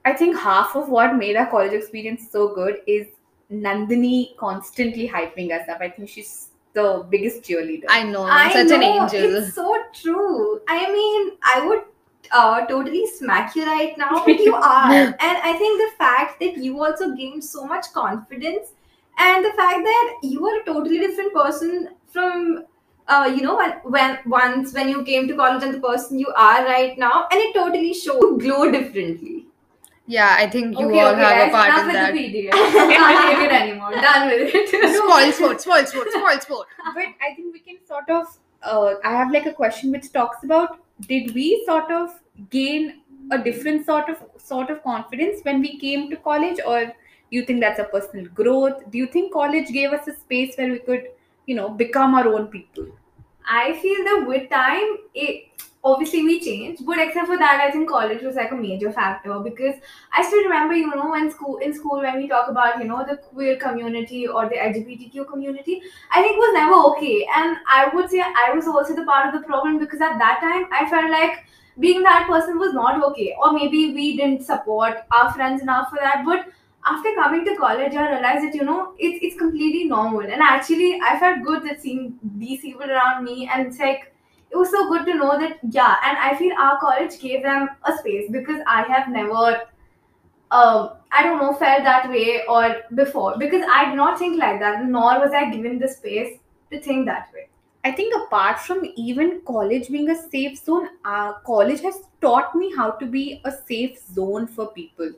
Speaker 6: I think half of what made our college experience so good is Nandini constantly hyping us up. I think she's the biggest cheerleader.
Speaker 9: I know,
Speaker 8: I'm
Speaker 9: such an
Speaker 8: know,
Speaker 9: angel.
Speaker 8: It's so true. I mean, I would uh, totally smack you right now, but you are. and I think the fact that you also gained so much confidence and the fact that you are a totally different person from uh, you know when, when once when you came to college and the person you are right now and it totally shows you glow differently
Speaker 9: Yeah, I think you
Speaker 7: okay,
Speaker 9: all
Speaker 7: okay,
Speaker 9: have
Speaker 7: guys,
Speaker 9: a part
Speaker 7: enough
Speaker 9: in
Speaker 7: with
Speaker 9: that.
Speaker 7: the PDF. I can't take it anymore. Done with it.
Speaker 9: spoil sport, spoil sport, spoil sport.
Speaker 6: but I think we can sort of. Uh, I have like a question which talks about did we sort of gain a different sort of sort of confidence when we came to college, or do you think that's a personal growth? Do you think college gave us a space where we could, you know, become our own people?
Speaker 7: I feel that with time, it obviously we changed, but except for that, I think college was like a major factor because I still remember, you know, when school in school when we talk about, you know, the queer community or the LGBTQ community, I think was never okay. And I would say I was also the part of the problem because at that time I felt like being that person was not okay. Or maybe we didn't support our friends enough for that. But after coming to college, I realized that, you know, it's it's completely normal. And actually I felt good that seeing these people around me and it's like it was so good to know that yeah and i feel our college gave them a space because i have never um i don't know felt that way or before because i did not think like that nor was i given the space to think that way
Speaker 6: I think apart from even college being a safe zone, uh, college has taught me how to be a safe zone for people.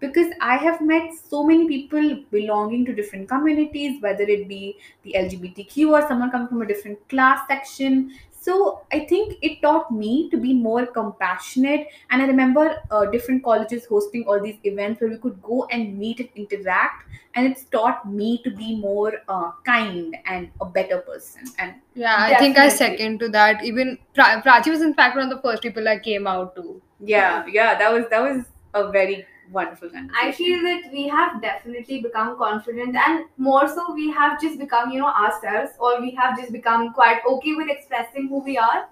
Speaker 6: Because I have met so many people belonging to different communities, whether it be the LGBTQ or someone coming from a different class section. So I think it taught me to be more compassionate. And I remember uh, different colleges hosting all these events where we could go and meet and interact. And it's taught me to be more uh, kind and a better person. And
Speaker 9: Yeah, I think I
Speaker 6: Definitely.
Speaker 9: second to that. Even pra- Prachi was in fact one of the first people I came out to.
Speaker 6: yeah, yeah, that was that was a very wonderful conversation.
Speaker 7: I feel that we have definitely become confident and more so we have just become, you know, ourselves or we have just become quite okay with expressing who we are.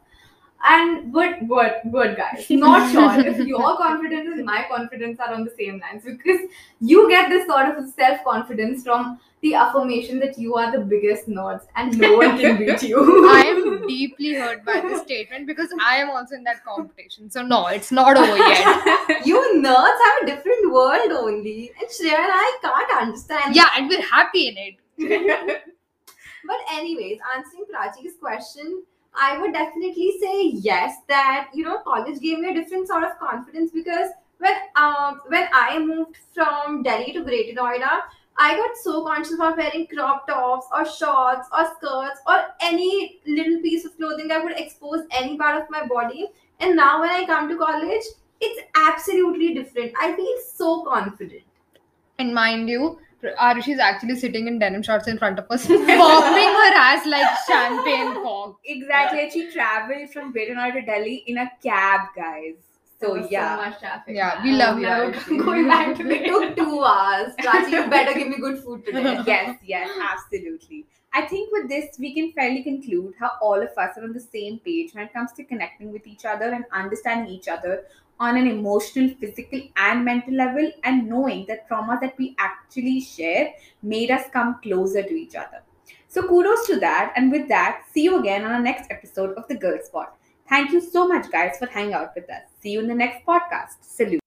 Speaker 7: And but but but guys, not sure if your confidence and my confidence are on the same lines because you get this sort of self-confidence from the affirmation that you are the biggest nerds and no one can beat you.
Speaker 9: I am deeply hurt by this statement because I am also in that competition. So no, it's not over yet.
Speaker 8: You nerds have a different world only. And Shreya and I can't understand.
Speaker 9: Yeah, and we're happy in it.
Speaker 8: But anyways, answering Prachi's question, I would definitely say yes. That you know, college gave me a different sort of confidence because when um when I moved from Delhi to Greater Noida, I got so conscious about wearing crop tops or shorts or skirts or any little piece of clothing that would expose any part of my body. And now when I come to college, it's absolutely different. I feel so confident.
Speaker 9: And mind you, Arushi is actually sitting in denim shorts in front of us, popping her ass like champagne cork.
Speaker 6: exactly. And she traveled from Greater to Delhi in a cab, guys. So yeah.
Speaker 7: so much traffic.
Speaker 9: Yeah, we love you,
Speaker 7: never going back to
Speaker 8: It
Speaker 7: it.
Speaker 8: took two hours. Prachi, you better give me good food today.
Speaker 6: yes, yes, absolutely. I think with this, we can fairly conclude how all of us are on the same page when it comes to connecting with each other and understanding each other on an emotional, physical, and mental level, and knowing that trauma that we actually share made us come closer to each other. So, kudos to that. And with that, see you again on our next episode of The Girl Spot. Thank you so much, guys, for hanging out with us. See you in the next podcast. Salute.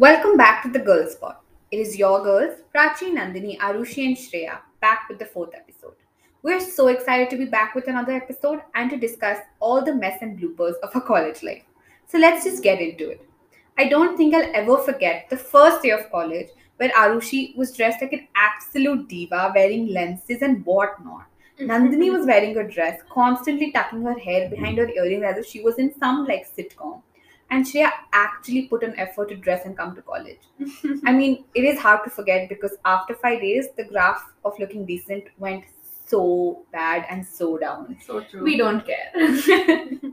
Speaker 6: Welcome back to the Girl Spot. It is your girls, Prachi, Nandini, Arushi, and Shreya, back with the fourth episode. We're so excited to be back with another episode and to discuss all the mess and bloopers of our college life. So let's just get into it. I don't think I'll ever forget the first day of college where Arushi was dressed like an absolute diva, wearing lenses and whatnot. Mm-hmm. Nandini was wearing a dress, constantly tucking her hair behind her earrings as if she was in some like sitcom. And Shreya actually put an effort to dress and come to college. I mean, it is hard to forget because after five days, the graph of looking decent went so bad and so down.
Speaker 8: So true.
Speaker 7: We don't care.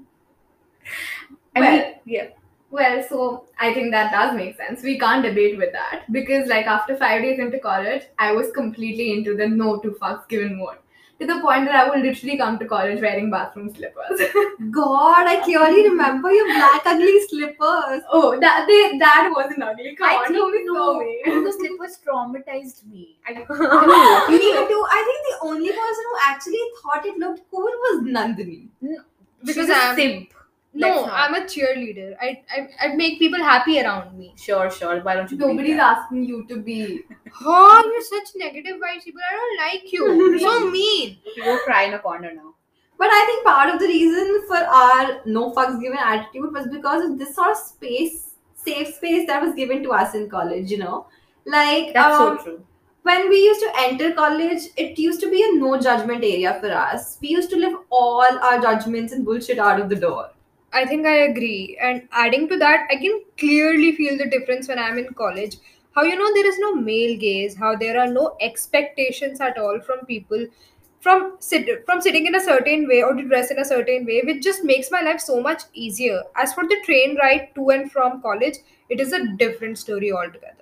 Speaker 6: I
Speaker 7: Well,
Speaker 6: mean, yeah.
Speaker 7: Well, so I think that does make sense. We can't debate with that because, like, after five days into college, I was completely into the no two fucks given mode to the point that I would literally come to college wearing bathroom slippers.
Speaker 8: God, I clearly remember your black ugly slippers.
Speaker 7: oh, that they, that wasn't ugly. Come
Speaker 6: I
Speaker 7: on,
Speaker 6: think no,
Speaker 7: mean.
Speaker 6: those slippers traumatized me. I,
Speaker 8: Me too. I think the only person who actually thought it looked cool was Nandini.
Speaker 9: Because I'm-
Speaker 6: simp.
Speaker 9: No,
Speaker 6: not.
Speaker 9: I'm a cheerleader. I, I I make people happy around me.
Speaker 6: Sure, sure. Why don't you? believe
Speaker 7: Nobody's asking you to be.
Speaker 9: Oh, you're such negative vibes, people. I don't like you. You're so mean.
Speaker 6: You go cry in a corner now.
Speaker 8: But I think part of the reason for our no fucks given attitude was because of this sort of space, safe space that was given to us in college, you know? Like
Speaker 6: That's
Speaker 8: um,
Speaker 6: so true.
Speaker 8: when we used to enter college, it used to be a no judgment area for us. We used to live all our judgments and bullshit out of the door.
Speaker 9: I think I agree. And adding to that, I can clearly feel the difference when I'm in college. How you know there is no male gaze, how there are no expectations at all from people from sit from sitting in a certain way or to dress in a certain way, which just makes my life so much easier. As for the train ride to and from college, it is a different story altogether.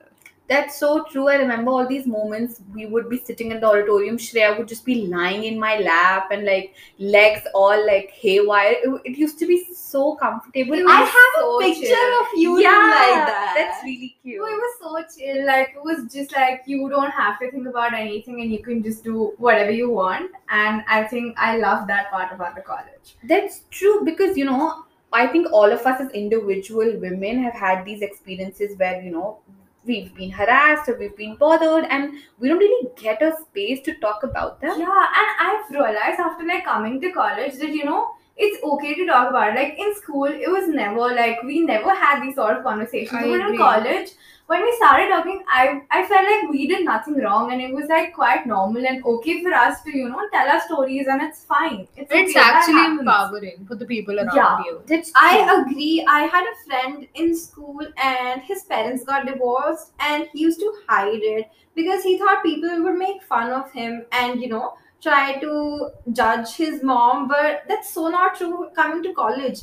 Speaker 6: That's so true. I remember all these moments. We would be sitting in the auditorium. Shreya would just be lying in my lap and like legs all like haywire. It, it used to be so comfortable.
Speaker 8: I have
Speaker 6: so
Speaker 8: a picture
Speaker 6: chill.
Speaker 8: of you
Speaker 6: yeah,
Speaker 8: like that.
Speaker 6: That's really cute.
Speaker 8: Oh, it was so chill. Like it was just like you don't have to think about anything and you can just do whatever you want. And I think I love that part about the college.
Speaker 6: That's true because you know, I think all of us as individual women have had these experiences where you know we've been harassed or we've been bothered and we don't really get a space to talk about them.
Speaker 8: Yeah, and I've realized after like coming to college that you know it's okay to talk about it. Like in school, it was never like we never had these sort of conversations.
Speaker 9: I
Speaker 8: but in college, when we started talking, I I felt like we did nothing wrong, and it was like quite normal and okay for us to you know tell our stories, and it's fine. It's okay,
Speaker 9: actually empowering for the people around
Speaker 8: Yeah.
Speaker 9: you.
Speaker 6: That's
Speaker 8: I agree. I had a friend in school and his parents got divorced and he used to hide it because he thought people would make fun of him and, you know, try to judge his mom. But that's so not true coming to college.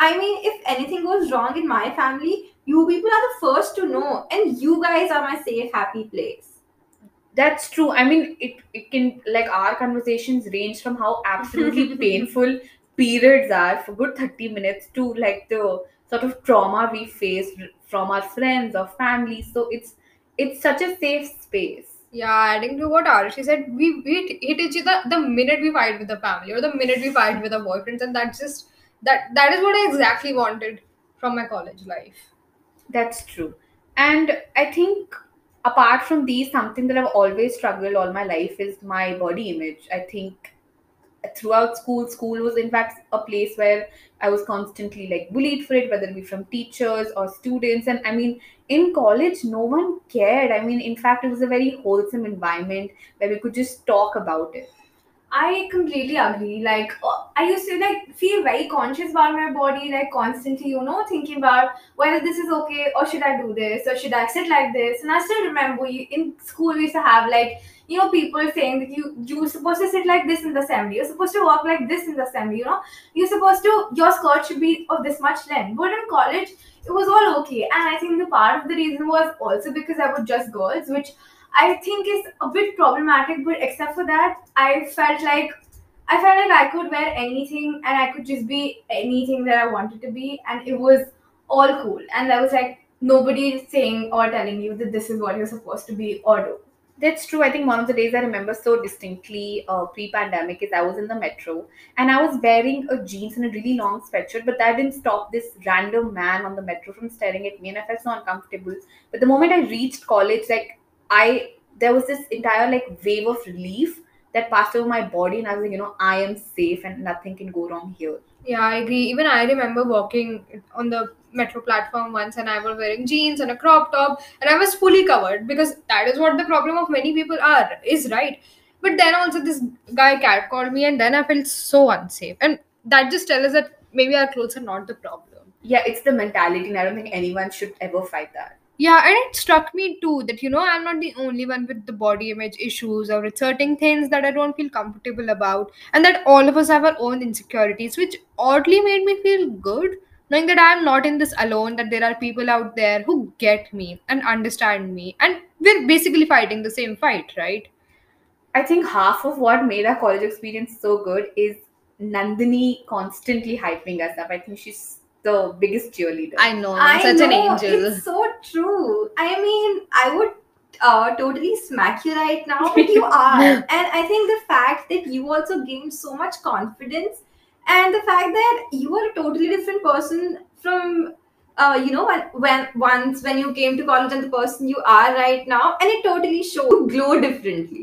Speaker 8: I mean, if anything goes wrong in my family, you people are the first to know, and you guys are my safe, happy place.
Speaker 6: That's true. I mean, it, it can, like, our conversations range from how absolutely painful periods are for good 30 minutes to, like, the sort of trauma we face from our friends or family. So it's it's such a safe space.
Speaker 9: Yeah, adding to what Arushi said, we, we hit each other the minute we fight with the family or the minute we fight with our boyfriends, and that's just that that is what I exactly wanted from my college life.
Speaker 6: That's true. And I think apart from these, something that I've always struggled all my life is my body image. I think throughout school, school was in fact a place where I was constantly like bullied for it, whether it be from teachers or students. And I mean, in college, no one cared. I mean, in fact, it was a very wholesome environment where we could just talk about it.
Speaker 8: I completely agree. Like uh, I used to like feel very conscious about my body, like constantly, you know, thinking about whether this is okay or should I do this or should I sit like this. And I still remember you, in school we used to have like you know people saying that you you're supposed to sit like this in the assembly, you're supposed to walk like this in the assembly. You know, you're supposed to your skirt should be of this much length. But in college, it was all okay. And I think the part of the reason was also because I was just girls, which I think is a bit problematic, but except for that, I felt like I felt like I could wear anything and I could just be anything that I wanted to be, and it was all cool. And there was like nobody saying or telling you that this is what you're supposed to be or do.
Speaker 6: That's true. I think one of the days I remember so distinctly uh, pre-pandemic is I was in the metro and I was wearing a jeans and a really long sweatshirt, but that didn't stop this random man on the metro from staring at me, and I felt so uncomfortable. But the moment I reached college, like I, there was this entire like wave of relief that passed over my body, and I was like, you know, I am safe and nothing can go wrong here.
Speaker 9: Yeah, I agree. Even I remember walking on the metro platform once and I was wearing jeans and a crop top and I was fully covered because that is what the problem of many people are, is right. But then also this guy cat called me and then I felt so unsafe. And that just tells us that maybe our clothes are not the problem.
Speaker 6: Yeah, it's the mentality, and I don't think anyone should ever fight that.
Speaker 9: Yeah, and it struck me too that you know I'm not the only one with the body image issues or certain things that I don't feel comfortable about, and that all of us have our own insecurities, which oddly made me feel good knowing that I'm not in this alone, that there are people out there who get me and understand me, and we're basically fighting the same fight, right?
Speaker 6: I think half of what made our college experience so good is Nandini constantly hyping us up. I think she's the biggest cheerleader.
Speaker 9: I know,
Speaker 8: I
Speaker 9: I'm such an
Speaker 8: know,
Speaker 9: angel.
Speaker 8: It's so true. I mean, I would uh, totally smack you right now, but you are. and I think the fact that you also gained so much confidence and the fact that you are a totally different person from uh, you know when when once when you came to college and the person you are right now and it totally shows you glow differently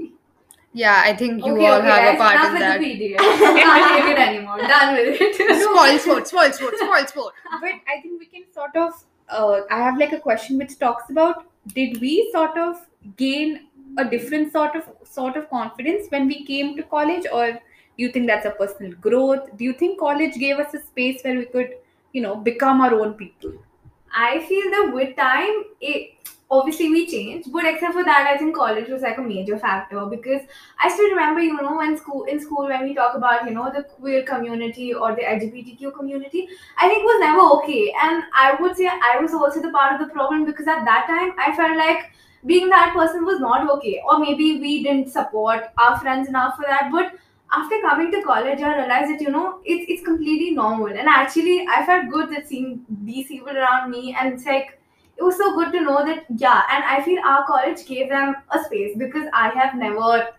Speaker 9: Yeah, I think you
Speaker 8: okay,
Speaker 9: all
Speaker 8: okay,
Speaker 9: have
Speaker 8: guys,
Speaker 9: a part
Speaker 8: enough
Speaker 9: in
Speaker 8: with
Speaker 9: that.
Speaker 8: the PDF. Can't take it anymore. Done with it.
Speaker 9: Spoil sport, spoil sport, spoil sport.
Speaker 6: but I think we can sort of. Uh, I have like a question which talks about did we sort of gain a different sort of sort of confidence when we came to college, or do you think that's a personal growth? Do you think college gave us a space where we could, you know, become our own people?
Speaker 7: I feel that with time, it obviously we changed, but except for that, I think college was like a major factor because I still remember, you know, when school in school when we talk about you know the queer community or the LGBTQ community, I think was never okay, and I would say I was also the part of the problem because at that time I felt like being that person was not okay, or maybe we didn't support our friends enough for that, but after coming to college, I realized that you know it's it's completely normal, and actually I felt good that seeing these people around me, and it's like it was so good to know that yeah, and I feel our college gave them a space because I have never,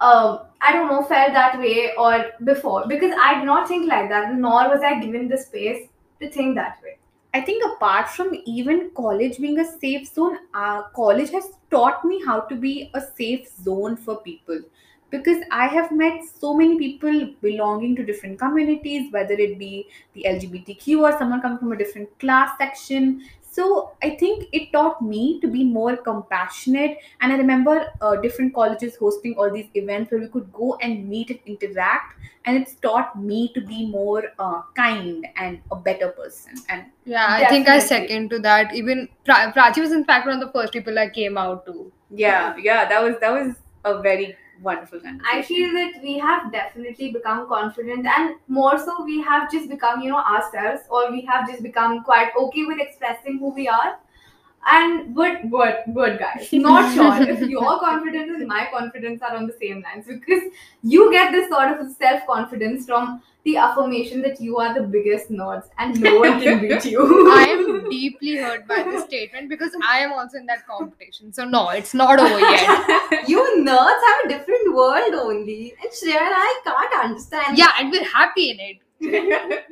Speaker 7: um, I don't know, felt that way or before because I did not think like that, nor was I given the space to think that way.
Speaker 6: I think apart from even college being a safe zone, uh, college has taught me how to be a safe zone for people because I have met so many people belonging to different communities, whether it be the LGBTQ or someone coming from a different class section. So I think it taught me to be more compassionate. And I remember uh, different colleges hosting all these events where we could go and meet and interact. And it's taught me to be more uh, kind and a better person. And
Speaker 9: Yeah, I think I
Speaker 6: Definitely.
Speaker 9: second to that. Even pra- Prachi was in fact one of the first people I came out to.
Speaker 6: yeah, yeah, that was that was a very wonderful conversation.
Speaker 7: I feel that we have definitely become confident, and more so, we have just become, you know, ourselves, or we have just become quite okay with expressing who we are. And but but but guys, not sure if your confidence and my confidence are on the same lines because you get this sort of self confidence from the affirmation that you are the biggest nerds and no one can beat you.
Speaker 9: I am deeply hurt by this statement because I am also in that competition. So no, it's not over yet.
Speaker 8: You nerds have a different world only. And Shreya and I can't understand.
Speaker 9: Yeah, and we're happy in it.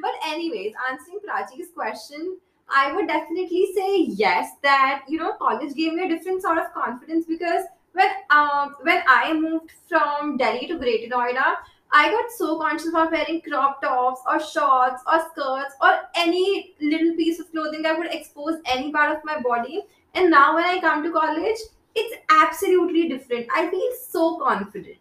Speaker 8: But anyways, answering Prachi's question, I would definitely say yes. That you know, college gave me a different sort of confidence because when um when I moved from Delhi to Greater Noida, I got so conscious about wearing crop tops or shorts or skirts or any little piece of clothing that would expose any part of my body. And now when I come to college, it's absolutely different. I feel so confident.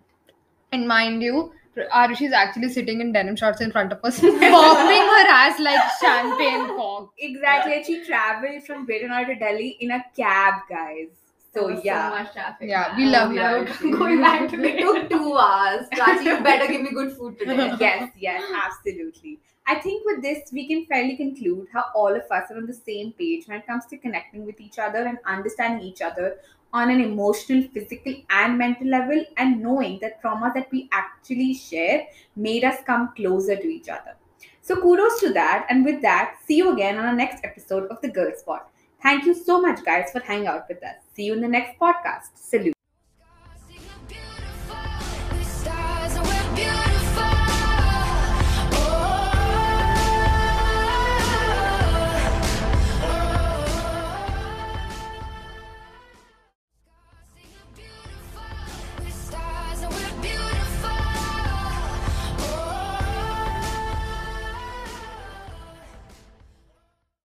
Speaker 9: And mind you, Arushi is actually sitting in denim shorts in front of us, popping her ass like champagne cork.
Speaker 6: exactly. And she traveled from Greater to Delhi in a cab, guys. So
Speaker 7: There
Speaker 6: yeah.
Speaker 7: so much traffic.
Speaker 9: Yeah, we
Speaker 7: oh,
Speaker 9: love you,
Speaker 7: never
Speaker 9: Arushi.
Speaker 7: going back to
Speaker 8: It
Speaker 7: it.
Speaker 8: took two hours. Prachi, you better give me good food today.
Speaker 6: yes, yes, absolutely. I think with this, we can fairly conclude how all of us are on the same page when it comes to connecting with each other and understanding each other on an emotional, physical, and mental level, and knowing that trauma that we actually share made us come closer to each other. So, kudos to that. And with that, see you again on our next episode of The Girl Spot. Thank you so much, guys, for hanging out with us. See you in the next podcast. Salute.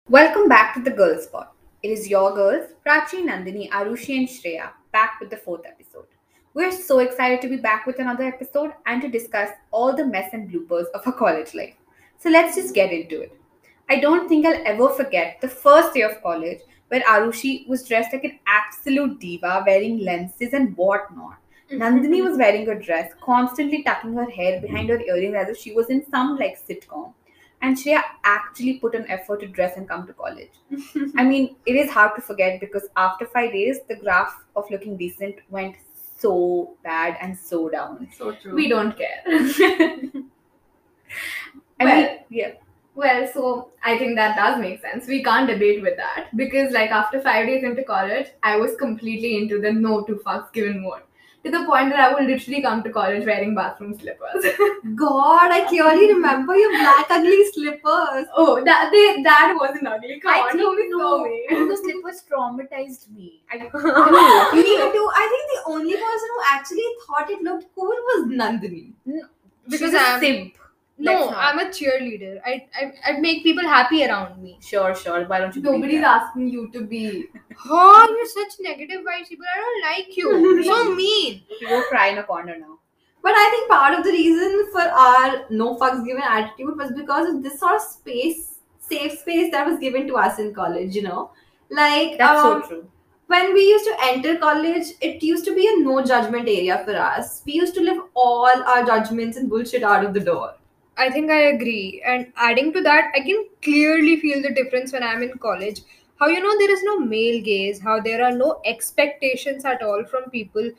Speaker 6: Welcome back to the Girl Spot. It is your girls, Prachi, Nandini, Arushi, and Shreya, back with the fourth episode. We're so excited to be back with another episode and to discuss all the mess and bloopers of our college life. So let's just get into it. I don't think I'll ever forget the first day of college where Arushi was dressed like an absolute diva, wearing lenses and whatnot. Mm-hmm. Nandini was wearing a dress, constantly tucking her hair behind her earrings as if she was in some like sitcom. And Shreya actually put an effort to dress and come to college. I mean, it is hard to forget because after five days, the graph of looking decent went so bad and so down.
Speaker 7: So true.
Speaker 8: We don't care.
Speaker 6: I
Speaker 7: Well,
Speaker 6: mean, yeah.
Speaker 7: Well, so I think that does make sense. We can't debate with that because, like, after five days into college, I was completely into the no to fucks given mode to the point that I would literally come to college wearing bathroom slippers.
Speaker 8: God, I clearly remember your black ugly slippers.
Speaker 7: oh, that they, that wasn't ugly. Come
Speaker 6: I
Speaker 7: on,
Speaker 6: think no,
Speaker 7: mean.
Speaker 6: those slippers traumatized me. I,
Speaker 8: Me too. I think the only person who actually thought it looked cool was Nandini.
Speaker 6: because
Speaker 9: I'm-
Speaker 6: simp.
Speaker 9: No,
Speaker 6: not.
Speaker 9: I'm a cheerleader. I, I I make people happy around me.
Speaker 6: Sure, sure. Why don't you?
Speaker 7: Nobody's
Speaker 6: that?
Speaker 7: asking you to be.
Speaker 9: Oh, you're such negative vibes, people. I don't like you. so mean.
Speaker 6: You go cry in a corner now.
Speaker 8: But I think part of the reason for our no fucks given attitude was because of this sort of space, safe space that was given to us in college, you know? Like,
Speaker 6: That's
Speaker 8: um,
Speaker 6: so true.
Speaker 8: when we used to enter college, it used to be a no judgment area for us. We used to leave all our judgments and bullshit out of the door.
Speaker 9: I think I agree. And adding to that, I can clearly feel the difference when I'm in college. How you know there is no male gaze, how there are no expectations at all from people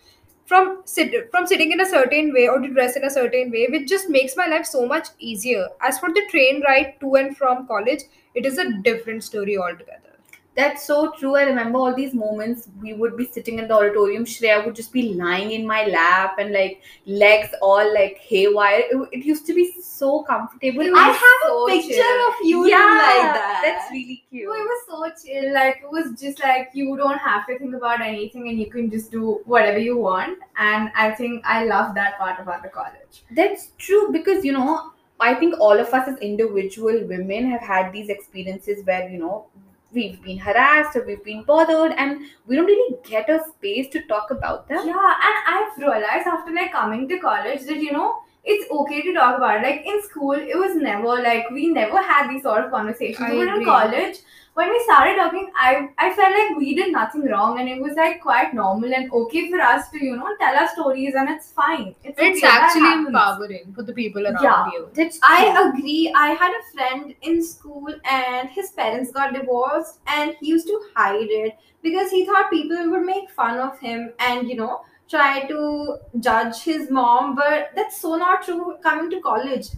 Speaker 9: from sit from sitting in a certain way or to dress in a certain way, which just makes my life so much easier. As for the train ride to and from college, it is a different story altogether.
Speaker 6: That's so true. I remember all these moments. We would be sitting in the auditorium. Shreya would just be lying in my lap and like legs all like haywire. It, it used to be so comfortable.
Speaker 8: I have
Speaker 7: so
Speaker 8: a picture
Speaker 7: chill.
Speaker 8: of you
Speaker 6: yeah,
Speaker 8: like that.
Speaker 6: That's really cute.
Speaker 7: No, it was so chill. Like it was just like you don't have to think about anything and you can just do whatever you want. And I think I love that part about the college.
Speaker 6: That's true because you know, I think all of us as individual women have had these experiences where you know we've been harassed or we've been bothered and we don't really get a space to talk about them.
Speaker 7: Yeah, and I've realized after like coming to college that you know it's okay to talk about it. Like in school, it was never like we never had these sort of conversations.
Speaker 9: I
Speaker 7: but in college, when we started talking, I I felt like we did nothing wrong, and it was like quite normal and okay for us to you know tell our stories, and it's fine. It's,
Speaker 9: It's
Speaker 7: okay,
Speaker 9: actually empowering for the people around
Speaker 7: Yeah.
Speaker 9: you.
Speaker 6: That's
Speaker 8: I agree. I had a friend in school and his parents got divorced and he used to hide it because he thought people would make fun of him and, you know, try to judge his mom. But that's so not true coming to college.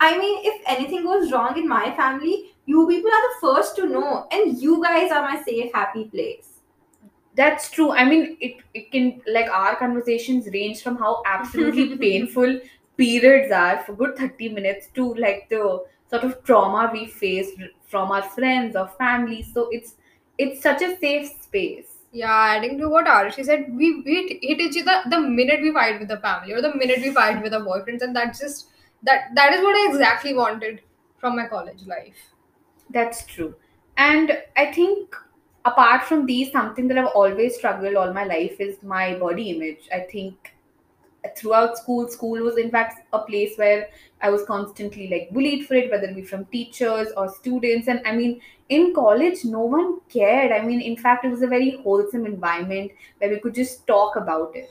Speaker 8: I mean, if anything goes wrong in my family, you people are the first to know, and you guys are my safe, happy place.
Speaker 6: That's true. I mean, it, it can, like, our conversations range from how absolutely painful periods are for good 30 minutes to, like, the sort of trauma we face from our friends or family. So it's it's such a safe space.
Speaker 9: Yeah, adding to what Arushi said, we, we hit each other the minute we fight with the family or the minute we fight with our boyfriends, and that's just that that is what I exactly wanted from my college life.
Speaker 6: That's true. And I think apart from these, something that I've always struggled all my life is my body image. I think throughout school, school was in fact a place where I was constantly like bullied for it, whether it be from teachers or students. And I mean, in college, no one cared. I mean, in fact, it was a very wholesome environment where we could just talk about it.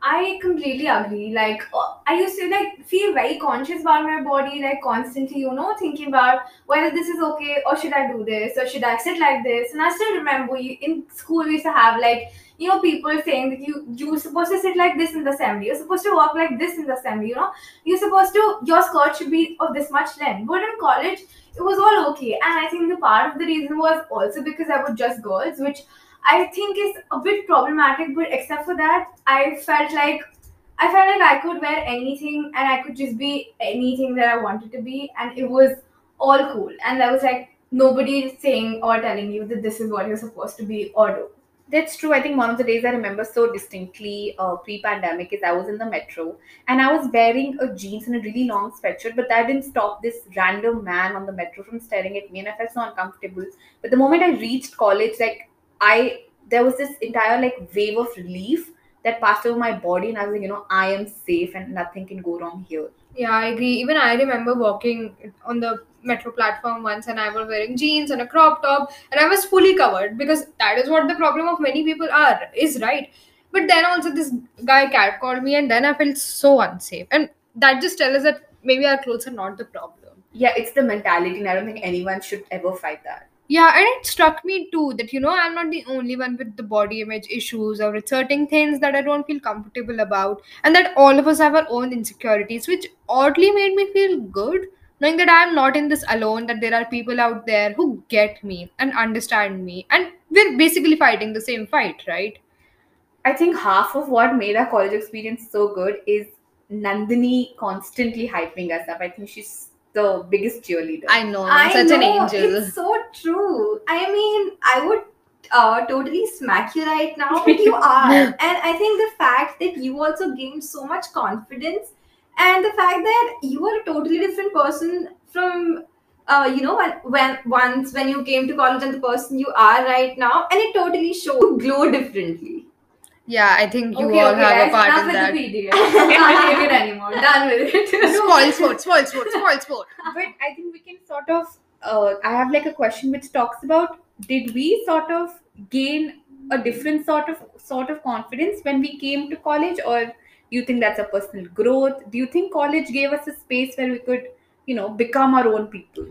Speaker 7: I completely agree. Like uh, I used to like feel very conscious about my body, like constantly, you know, thinking about whether this is okay or should I do this or should I sit like this. And I still remember in school we used to have like you know people saying that you you're supposed to sit like this in the assembly, you're supposed to walk like this in the assembly. You know, you're supposed to your skirt should be of this much length. But in college, it was all okay. And I think the part of the reason was also because I was just girls, which I think is a bit problematic, but except for that, I felt like I felt like I could wear anything and I could just be anything that I wanted to be, and it was all cool. And there was like nobody saying or telling you that this is what you're supposed to be or do.
Speaker 6: That's true. I think one of the days I remember so distinctly uh, pre pandemic is I was in the metro and I was wearing a jeans and a really long sweatshirt, but that didn't stop this random man on the metro from staring at me and I felt so uncomfortable. But the moment I reached college, like I there was this entire like wave of relief that passed over my body and I was like, you know, I am safe and nothing can go wrong here.
Speaker 9: Yeah, I agree. Even I remember walking on the metro platform once and I was wearing jeans and a crop top and I was fully covered because that is what the problem of many people are, is right. But then also this guy catcalled me and then I felt so unsafe. And that just tells us that maybe our clothes are not the problem.
Speaker 6: Yeah, it's the mentality and I don't think anyone should ever fight that.
Speaker 9: Yeah, and it struck me too that you know I'm not the only one with the body image issues or with certain things that I don't feel comfortable about, and that all of us have our own insecurities, which oddly made me feel good knowing that I'm not in this alone, that there are people out there who get me and understand me, and we're basically fighting the same fight, right?
Speaker 6: I think half of what made our college experience so good is Nandini constantly hyping us up. I think she's the biggest cheerleader.
Speaker 9: I know,
Speaker 8: I'm
Speaker 9: such an angel.
Speaker 8: It's so true. I mean, I would uh, totally smack you right now, but you are. and I think the fact that you also gained so much confidence and the fact that you are a totally different person from uh, you know when when once when you came to college and the person you are right now and it totally shows you glow differently
Speaker 9: Yeah, I think you
Speaker 7: okay,
Speaker 9: all
Speaker 7: okay,
Speaker 9: have
Speaker 7: guys,
Speaker 9: a part in
Speaker 7: enough
Speaker 9: in
Speaker 7: with
Speaker 9: that.
Speaker 7: the PDF. I can't take it anymore. Done with it.
Speaker 9: small sport, small sport, small sport.
Speaker 6: but I think we can sort of. Uh, I have like a question which talks about did we sort of gain a different sort of sort of confidence when we came to college, or you think that's a personal growth? Do you think college gave us a space where we could, you know, become our own people?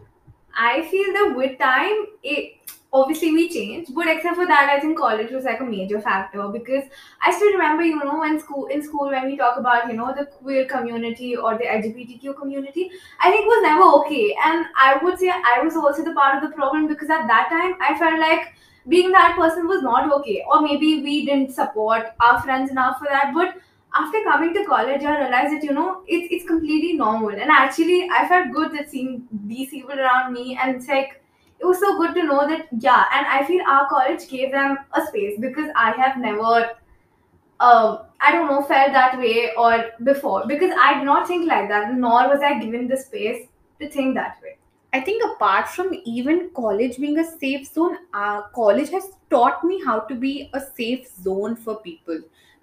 Speaker 7: I feel that with time, it obviously we changed, but except for that, I think college was like a major factor because I still remember, you know, when school in school when we talk about, you know, the queer community or the LGBTQ community, I think was never okay. And I would say I was also the part of the problem because at that time I felt like being that person was not okay, or maybe we didn't support our friends enough for that. But after coming to college, I realized that you know it's it's completely normal, and actually I felt good that seeing these people around me, and it's like it was so good to know that yeah, and I feel our college gave them a space because I have never, um, I don't know, felt that way or before because I did not think like that, nor was I given the space to think that way.
Speaker 6: I think apart from even college being a safe zone, uh, college has taught me how to be a safe zone for people.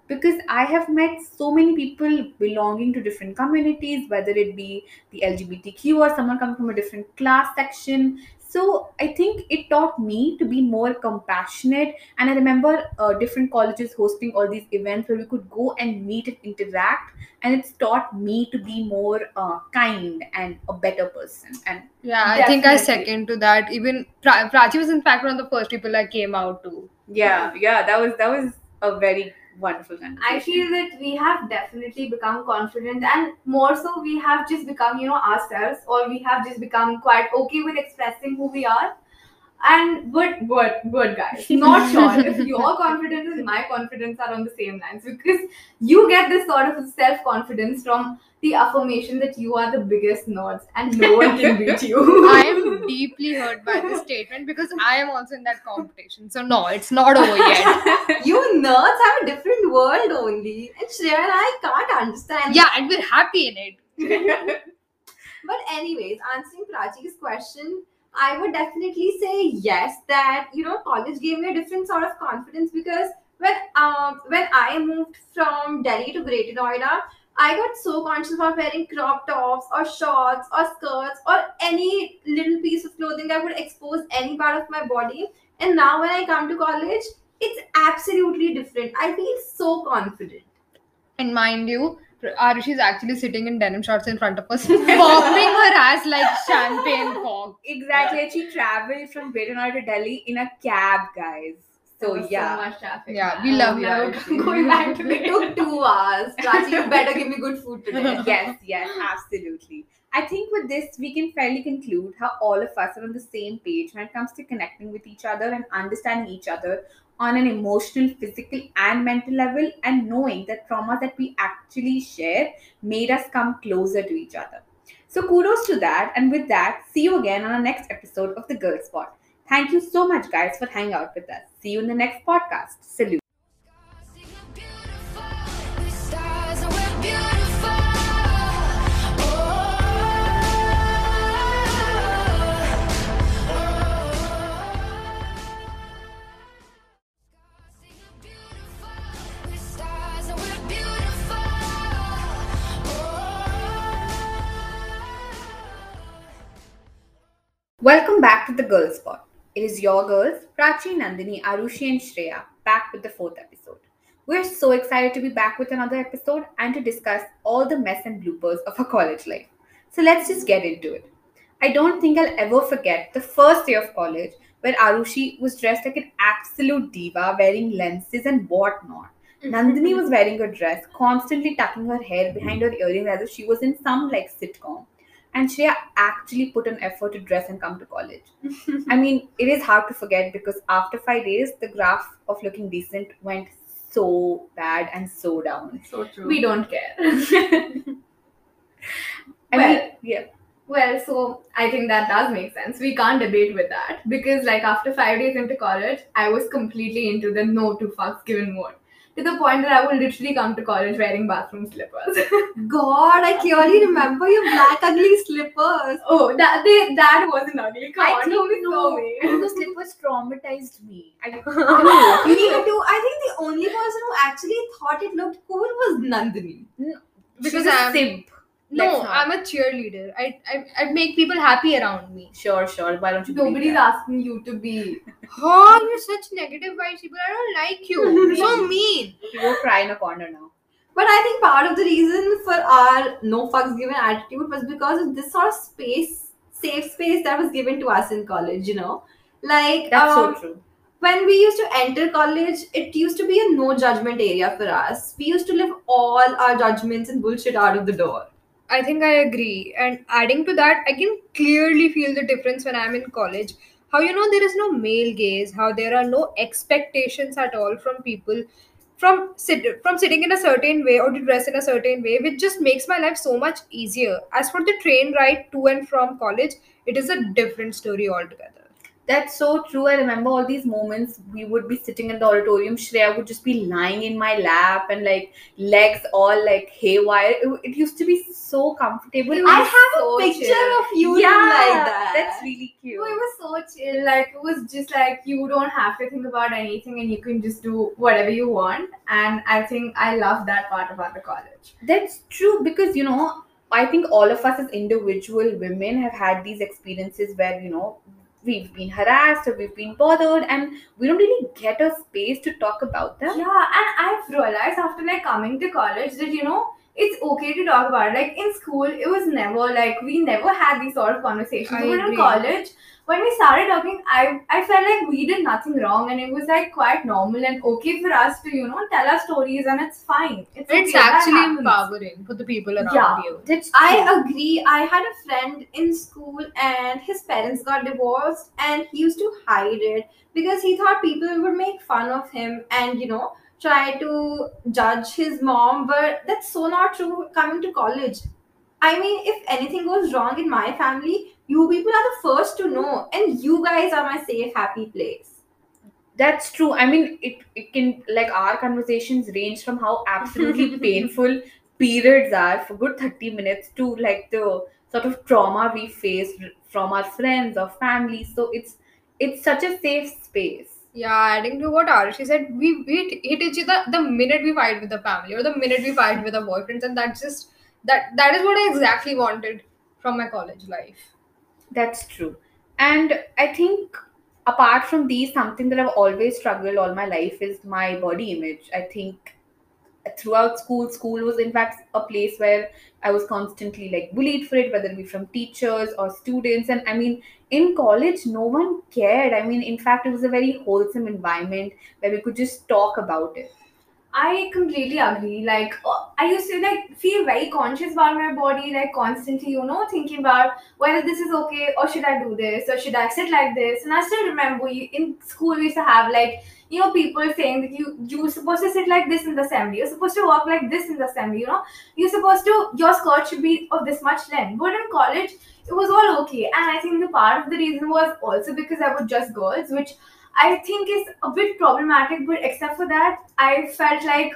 Speaker 6: Because I have met so many people belonging to different communities, whether it be the LGBTQ or someone coming from a different class section. So I think it taught me to be more compassionate. And I remember uh, different colleges hosting all these events where we could go and meet and interact. And it's taught me to be more uh, kind and a better person. And
Speaker 9: Yeah, I think I
Speaker 7: Definitely.
Speaker 9: second to that. Even pra- Prachi was in fact one of the first people I came out to.
Speaker 6: yeah yeah that was that was a very wonderful conversation.
Speaker 7: I feel that we have definitely become confident, and more so, we have just become, you know, ourselves, or we have just become quite okay with expressing who we are. And but but but guys, not sure if your confidence and my confidence are on the same lines because you get this sort of self confidence from the affirmation that you are the biggest nerds and no one can beat you.
Speaker 9: I am deeply hurt by this statement because I am also in that competition. So no, it's not over yet.
Speaker 8: you nerds have a different world only and Shreya and I can't understand
Speaker 9: Yeah, and we're happy in it.
Speaker 8: But anyways, answering Prachi's question, I would definitely say yes. That you know, college gave me a different sort of confidence because when um when I moved from Delhi to Greater Noida, I got so conscious about wearing crop tops or shorts or skirts or any little piece of clothing that would expose any part of my body. And now when I come to college, it's absolutely different. I feel so confident.
Speaker 9: And mind you, Arushi is actually sitting in denim shorts in front of us, popping her ass like champagne cork.
Speaker 6: exactly. And she traveled from Greater to Delhi in a cab, guys. So
Speaker 7: There was
Speaker 6: yeah.
Speaker 7: so much traffic.
Speaker 9: Yeah, we love you, Arushi.
Speaker 7: Going back to
Speaker 8: It
Speaker 7: it.
Speaker 8: took two hours. Prachi, you better give me good food today.
Speaker 6: yes, yes, absolutely. I think with this, we can fairly conclude how all of us are on the same page when it comes to connecting with each other and understanding each other on an emotional, physical, and mental level, and knowing that trauma that we actually share made us come closer to each other. So, kudos to that. And with that, see you again on our next episode of The Girl Spot. Thank you so much, guys, for hanging out with us. See you in the next podcast. Salute. Welcome back to the Girl Spot. It is your girls, Prachi, Nandini, Arushi, and Shreya, back with the fourth episode. We're so excited to be back with another episode and to discuss all the mess and bloopers of our college life. So let's just get into it. I don't think I'll ever forget the first day of college where Arushi was dressed like an absolute diva, wearing lenses and whatnot. Mm-hmm. Nandini was wearing a dress, constantly tucking her hair behind her earrings as if she was in some like sitcom. And Shreya actually put an effort to dress and come to college. I mean, it is hard to forget because after five days, the graph of looking decent went so bad and so down.
Speaker 8: So true.
Speaker 7: We don't care.
Speaker 6: I
Speaker 7: Well,
Speaker 6: mean, yeah.
Speaker 7: Well, so I think that does make sense. We can't debate with that because, like, after five days into college, I was completely into the no to fucks given mode. To the point that I would literally come to college wearing bathroom slippers.
Speaker 8: God, I clearly remember your black ugly slippers.
Speaker 7: oh, that they, that wasn't ugly. Come
Speaker 6: I
Speaker 7: on,
Speaker 6: think no,
Speaker 7: so mean.
Speaker 6: slippers traumatized me. I,
Speaker 8: Me too. I think the only person who actually thought it looked cool was Nandini.
Speaker 9: Because I'm-
Speaker 6: simp.
Speaker 9: No,
Speaker 6: not.
Speaker 9: I'm a cheerleader. I, I I make people happy around me.
Speaker 6: Sure, sure. Why don't you?
Speaker 7: Nobody's asking you to be.
Speaker 9: Oh, you're such negative vibes, people. I don't like you. You're so mean.
Speaker 6: You go cry in a corner now.
Speaker 8: But I think part of the reason for our no fucks given attitude was because of this sort of space, safe space that was given to us in college, you know? Like,
Speaker 6: That's
Speaker 8: um,
Speaker 6: so true.
Speaker 8: when we used to enter college, it used to be a no judgment area for us. We used to live all our judgments and bullshit out of the door.
Speaker 9: I think I agree. And adding to that, I can clearly feel the difference when I'm in college. How you know there is no male gaze, how there are no expectations at all from people from sit from sitting in a certain way or to dress in a certain way, which just makes my life so much easier. As for the train ride to and from college, it is a different story altogether.
Speaker 6: That's so true. I remember all these moments. We would be sitting in the auditorium. Shreya would just be lying in my lap and like legs all like haywire. It, it used to be so comfortable. It
Speaker 8: I
Speaker 6: was
Speaker 8: have
Speaker 6: so
Speaker 8: a picture
Speaker 6: chill.
Speaker 8: of you
Speaker 6: yeah,
Speaker 8: like that.
Speaker 6: That's really cute.
Speaker 7: Oh, it was so chill. Like it was just like you don't have to think about anything and you can just do whatever you want. And I think I love that part about the college.
Speaker 6: That's true because you know, I think all of us as individual women have had these experiences where you know we've been harassed or we've been bothered and we don't really get a space to talk about them.
Speaker 7: Yeah, and I've realized after like coming to college that you know it's okay to talk about it. Like in school, it was never like we never had these sort of conversations.
Speaker 9: I
Speaker 7: but in college, when we started talking, I I felt like we did nothing wrong, and it was like quite normal and okay for us to you know tell our stories, and it's fine. It's,
Speaker 9: It's
Speaker 7: okay, that
Speaker 9: actually
Speaker 7: happens.
Speaker 9: empowering for the people around
Speaker 7: Yeah.
Speaker 9: you.
Speaker 6: That's
Speaker 8: I agree. I had a friend in school and his parents got divorced and he used to hide it because he thought people would make fun of him and, you know, try to judge his mom. But that's so not true coming to college. I mean, if anything goes wrong in my family, you people are the first to know, and you guys are my safe, happy place.
Speaker 6: That's true. I mean, it, it can, like, our conversations range from how absolutely painful periods are for good 30 minutes to, like, the sort of trauma we face from our friends or family. So it's it's such a safe space.
Speaker 9: Yeah, adding to what Arushi said, we, we hit each other the minute we fight with the family or the minute we fight with our boyfriends, and that's just that that is what I exactly wanted from my college life.
Speaker 6: That's true. And I think apart from these, something that I've always struggled all my life is my body image. I think throughout school, school was in fact a place where I was constantly like bullied for it, whether it be from teachers or students. And I mean, in college, no one cared. I mean, in fact, it was a very wholesome environment where we could just talk about it.
Speaker 7: I completely agree. Like uh, I used to like feel very conscious about my body, like constantly, you know, thinking about whether this is okay or should I do this or should I sit like this. And I still remember you, in school we used to have like you know people saying that you you're supposed to sit like this in the assembly. You're supposed to walk like this in the assembly. You know, you're supposed to your skirt should be of this much length. But in college, it was all okay. And I think the part of the reason was also because I was just girls, which I think is a bit problematic, but except for that, I felt like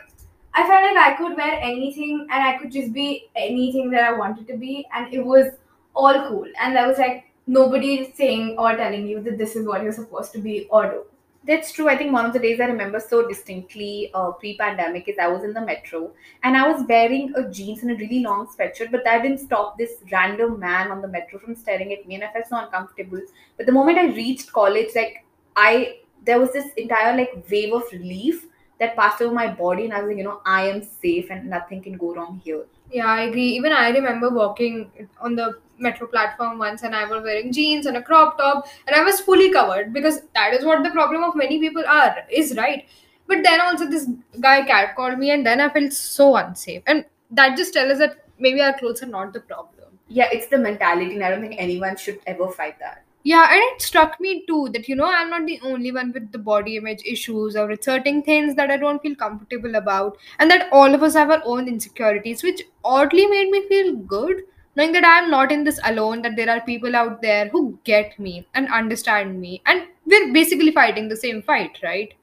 Speaker 7: I felt like I could wear anything and I could just be anything that I wanted to be, and it was all cool. And there was like nobody saying or telling you that this is what you're supposed to be or do.
Speaker 6: That's true. I think one of the days I remember so distinctly uh, pre pandemic is I was in the metro and I was wearing a jeans and a really long sweatshirt, but that didn't stop this random man on the metro from staring at me and I felt so uncomfortable. But the moment I reached college, like I, there was this entire like wave of relief that passed over my body and I was like, you know, I am safe and nothing can go wrong here.
Speaker 9: Yeah, I agree. Even I remember walking on the metro platform once and I was wearing jeans and a crop top and I was fully covered because that is what the problem of many people are, is right. But then also this guy cat called me and then I felt so unsafe. And that just tells us that maybe our clothes are not the problem.
Speaker 6: Yeah, it's the mentality and I don't think anyone should ever fight that.
Speaker 9: Yeah, and it struck me too that you know I'm not the only one with the body image issues or certain things that I don't feel comfortable about, and that all of us have our own insecurities, which oddly made me feel good knowing that I'm not in this alone, that there are people out there who get me and understand me, and we're basically fighting the same fight, right?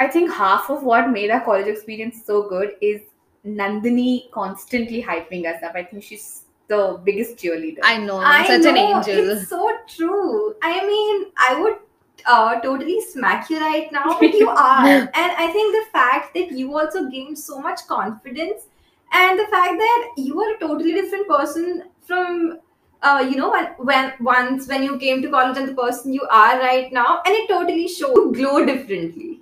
Speaker 6: I think half of what made our college experience so good is Nandini constantly hyping us up. I think she's the biggest cheerleader.
Speaker 5: I know,
Speaker 8: I'm
Speaker 5: such
Speaker 8: know,
Speaker 5: an angel.
Speaker 8: It's so true. I mean, I would uh, totally smack you right now, but you are. and I think the fact that you also gained so much confidence and the fact that you are a totally different person from uh, you know when, when once when you came to college and the person you are right now and it totally shows you glow differently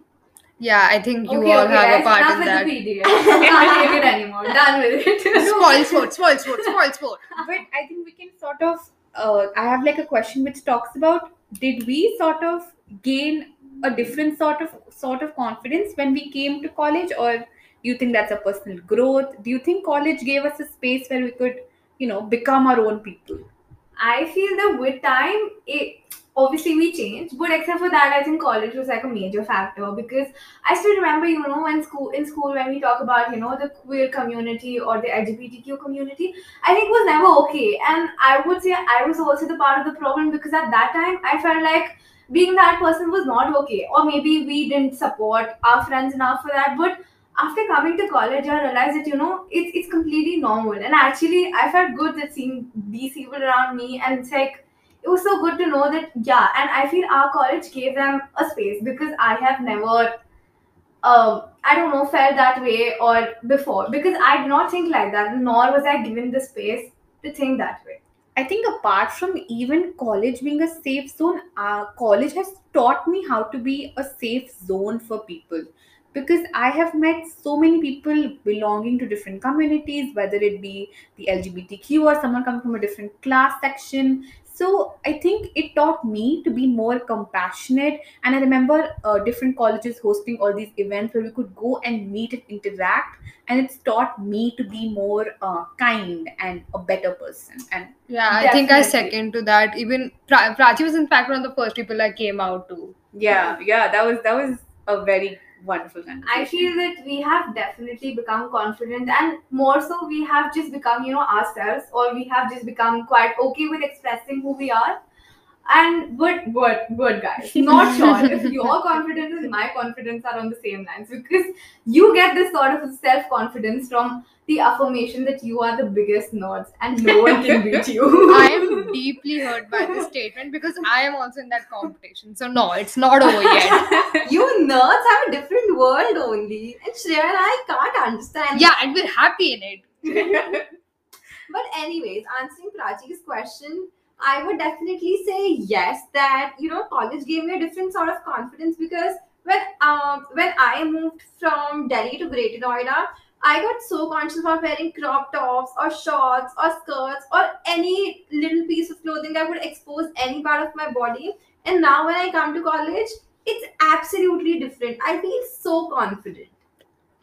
Speaker 5: Yeah, I think you
Speaker 7: okay,
Speaker 5: all
Speaker 7: okay,
Speaker 5: have
Speaker 7: guys,
Speaker 5: a part
Speaker 7: enough
Speaker 5: in
Speaker 7: with
Speaker 5: that.
Speaker 7: the PDF. Can't take it anymore. Done with it.
Speaker 5: Spoil sport, spoil sport, spoil sport.
Speaker 6: but I think we can sort of. Uh, I have like a question which talks about: Did we sort of gain a different sort of sort of confidence when we came to college, or do you think that's a personal growth? Do you think college gave us a space where we could, you know, become our own people?
Speaker 7: I feel that with time, it obviously we changed, but except for that, I think college was like a major factor because I still remember, you know, when school in school when we talk about you know the queer community or the LGBTQ community, I think was never okay, and I would say I was also the part of the problem because at that time I felt like being that person was not okay, or maybe we didn't support our friends enough for that, but after coming to college, I realized that you know it's it's completely normal, and actually I felt good that seeing these people around me, and it's like it was so good to know that yeah, and I feel our college gave them a space because I have never, um, I don't know, felt that way or before because I did not think like that, nor was I given the space to think that way.
Speaker 6: I think apart from even college being a safe zone, uh, college has taught me how to be a safe zone for people because I have met so many people belonging to different communities, whether it be the LGBTQ or someone coming from a different class section. So I think it taught me to be more compassionate. And I remember uh, different colleges hosting all these events where we could go and meet and interact. And it's taught me to be more uh, kind and a better person. And
Speaker 5: Yeah, I think I
Speaker 6: Definitely.
Speaker 5: second to that. Even pra- Prachi was in fact one of the first people I came out to.
Speaker 6: yeah, yeah, that was that was a very wonderful conversation.
Speaker 7: I feel that we have definitely become confident, and more so, we have just become, you know, ourselves, or we have just become quite okay with expressing who we are. And but but but guys, not sure if your confidence and my confidence are on the same lines because you get this sort of self confidence from the affirmation that you are the biggest nerds and no one can beat you.
Speaker 5: I am deeply hurt by this statement because I am also in that competition. So no, it's not over yet.
Speaker 8: you nerds have a different world only and shreya and i can't understand
Speaker 5: Yeah, and we're happy in it.
Speaker 8: But anyways, answering Prachi's question, I would definitely say yes. That you know, college gave me a different sort of confidence because when um when I moved from Delhi to Greater Noida, I got so conscious about wearing crop tops or shorts or skirts or any little piece of clothing that would expose any part of my body. And now when I come to college, it's absolutely different. I feel so confident.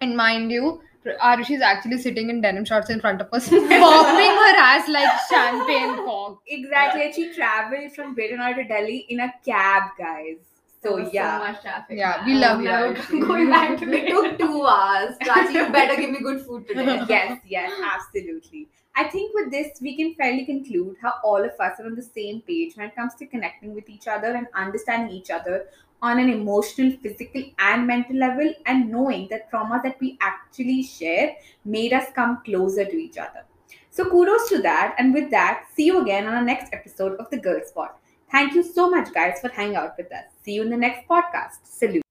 Speaker 5: And mind you, Arushi is actually sitting in denim shorts in front of us, popping her ass like champagne cork.
Speaker 6: exactly. And she traveled from Greater to Delhi in a cab, guys. So yeah.
Speaker 7: so much traffic.
Speaker 5: Yeah, we love
Speaker 7: I'm
Speaker 5: you, Arushi.
Speaker 7: Going back to
Speaker 8: It
Speaker 7: it.
Speaker 8: took two hours. Prachi, you better give me good food today.
Speaker 6: yes, yes, absolutely. I think with this, we can fairly conclude how all of us are on the same page when it comes to connecting with each other and understanding each other on an emotional, physical, and mental level, and knowing that trauma that we actually share made us come closer to each other. So, kudos to that. And with that, see you again on our next episode of The Girl Spot. Thank you so much, guys, for hanging out with us. See you in the next podcast. Salute.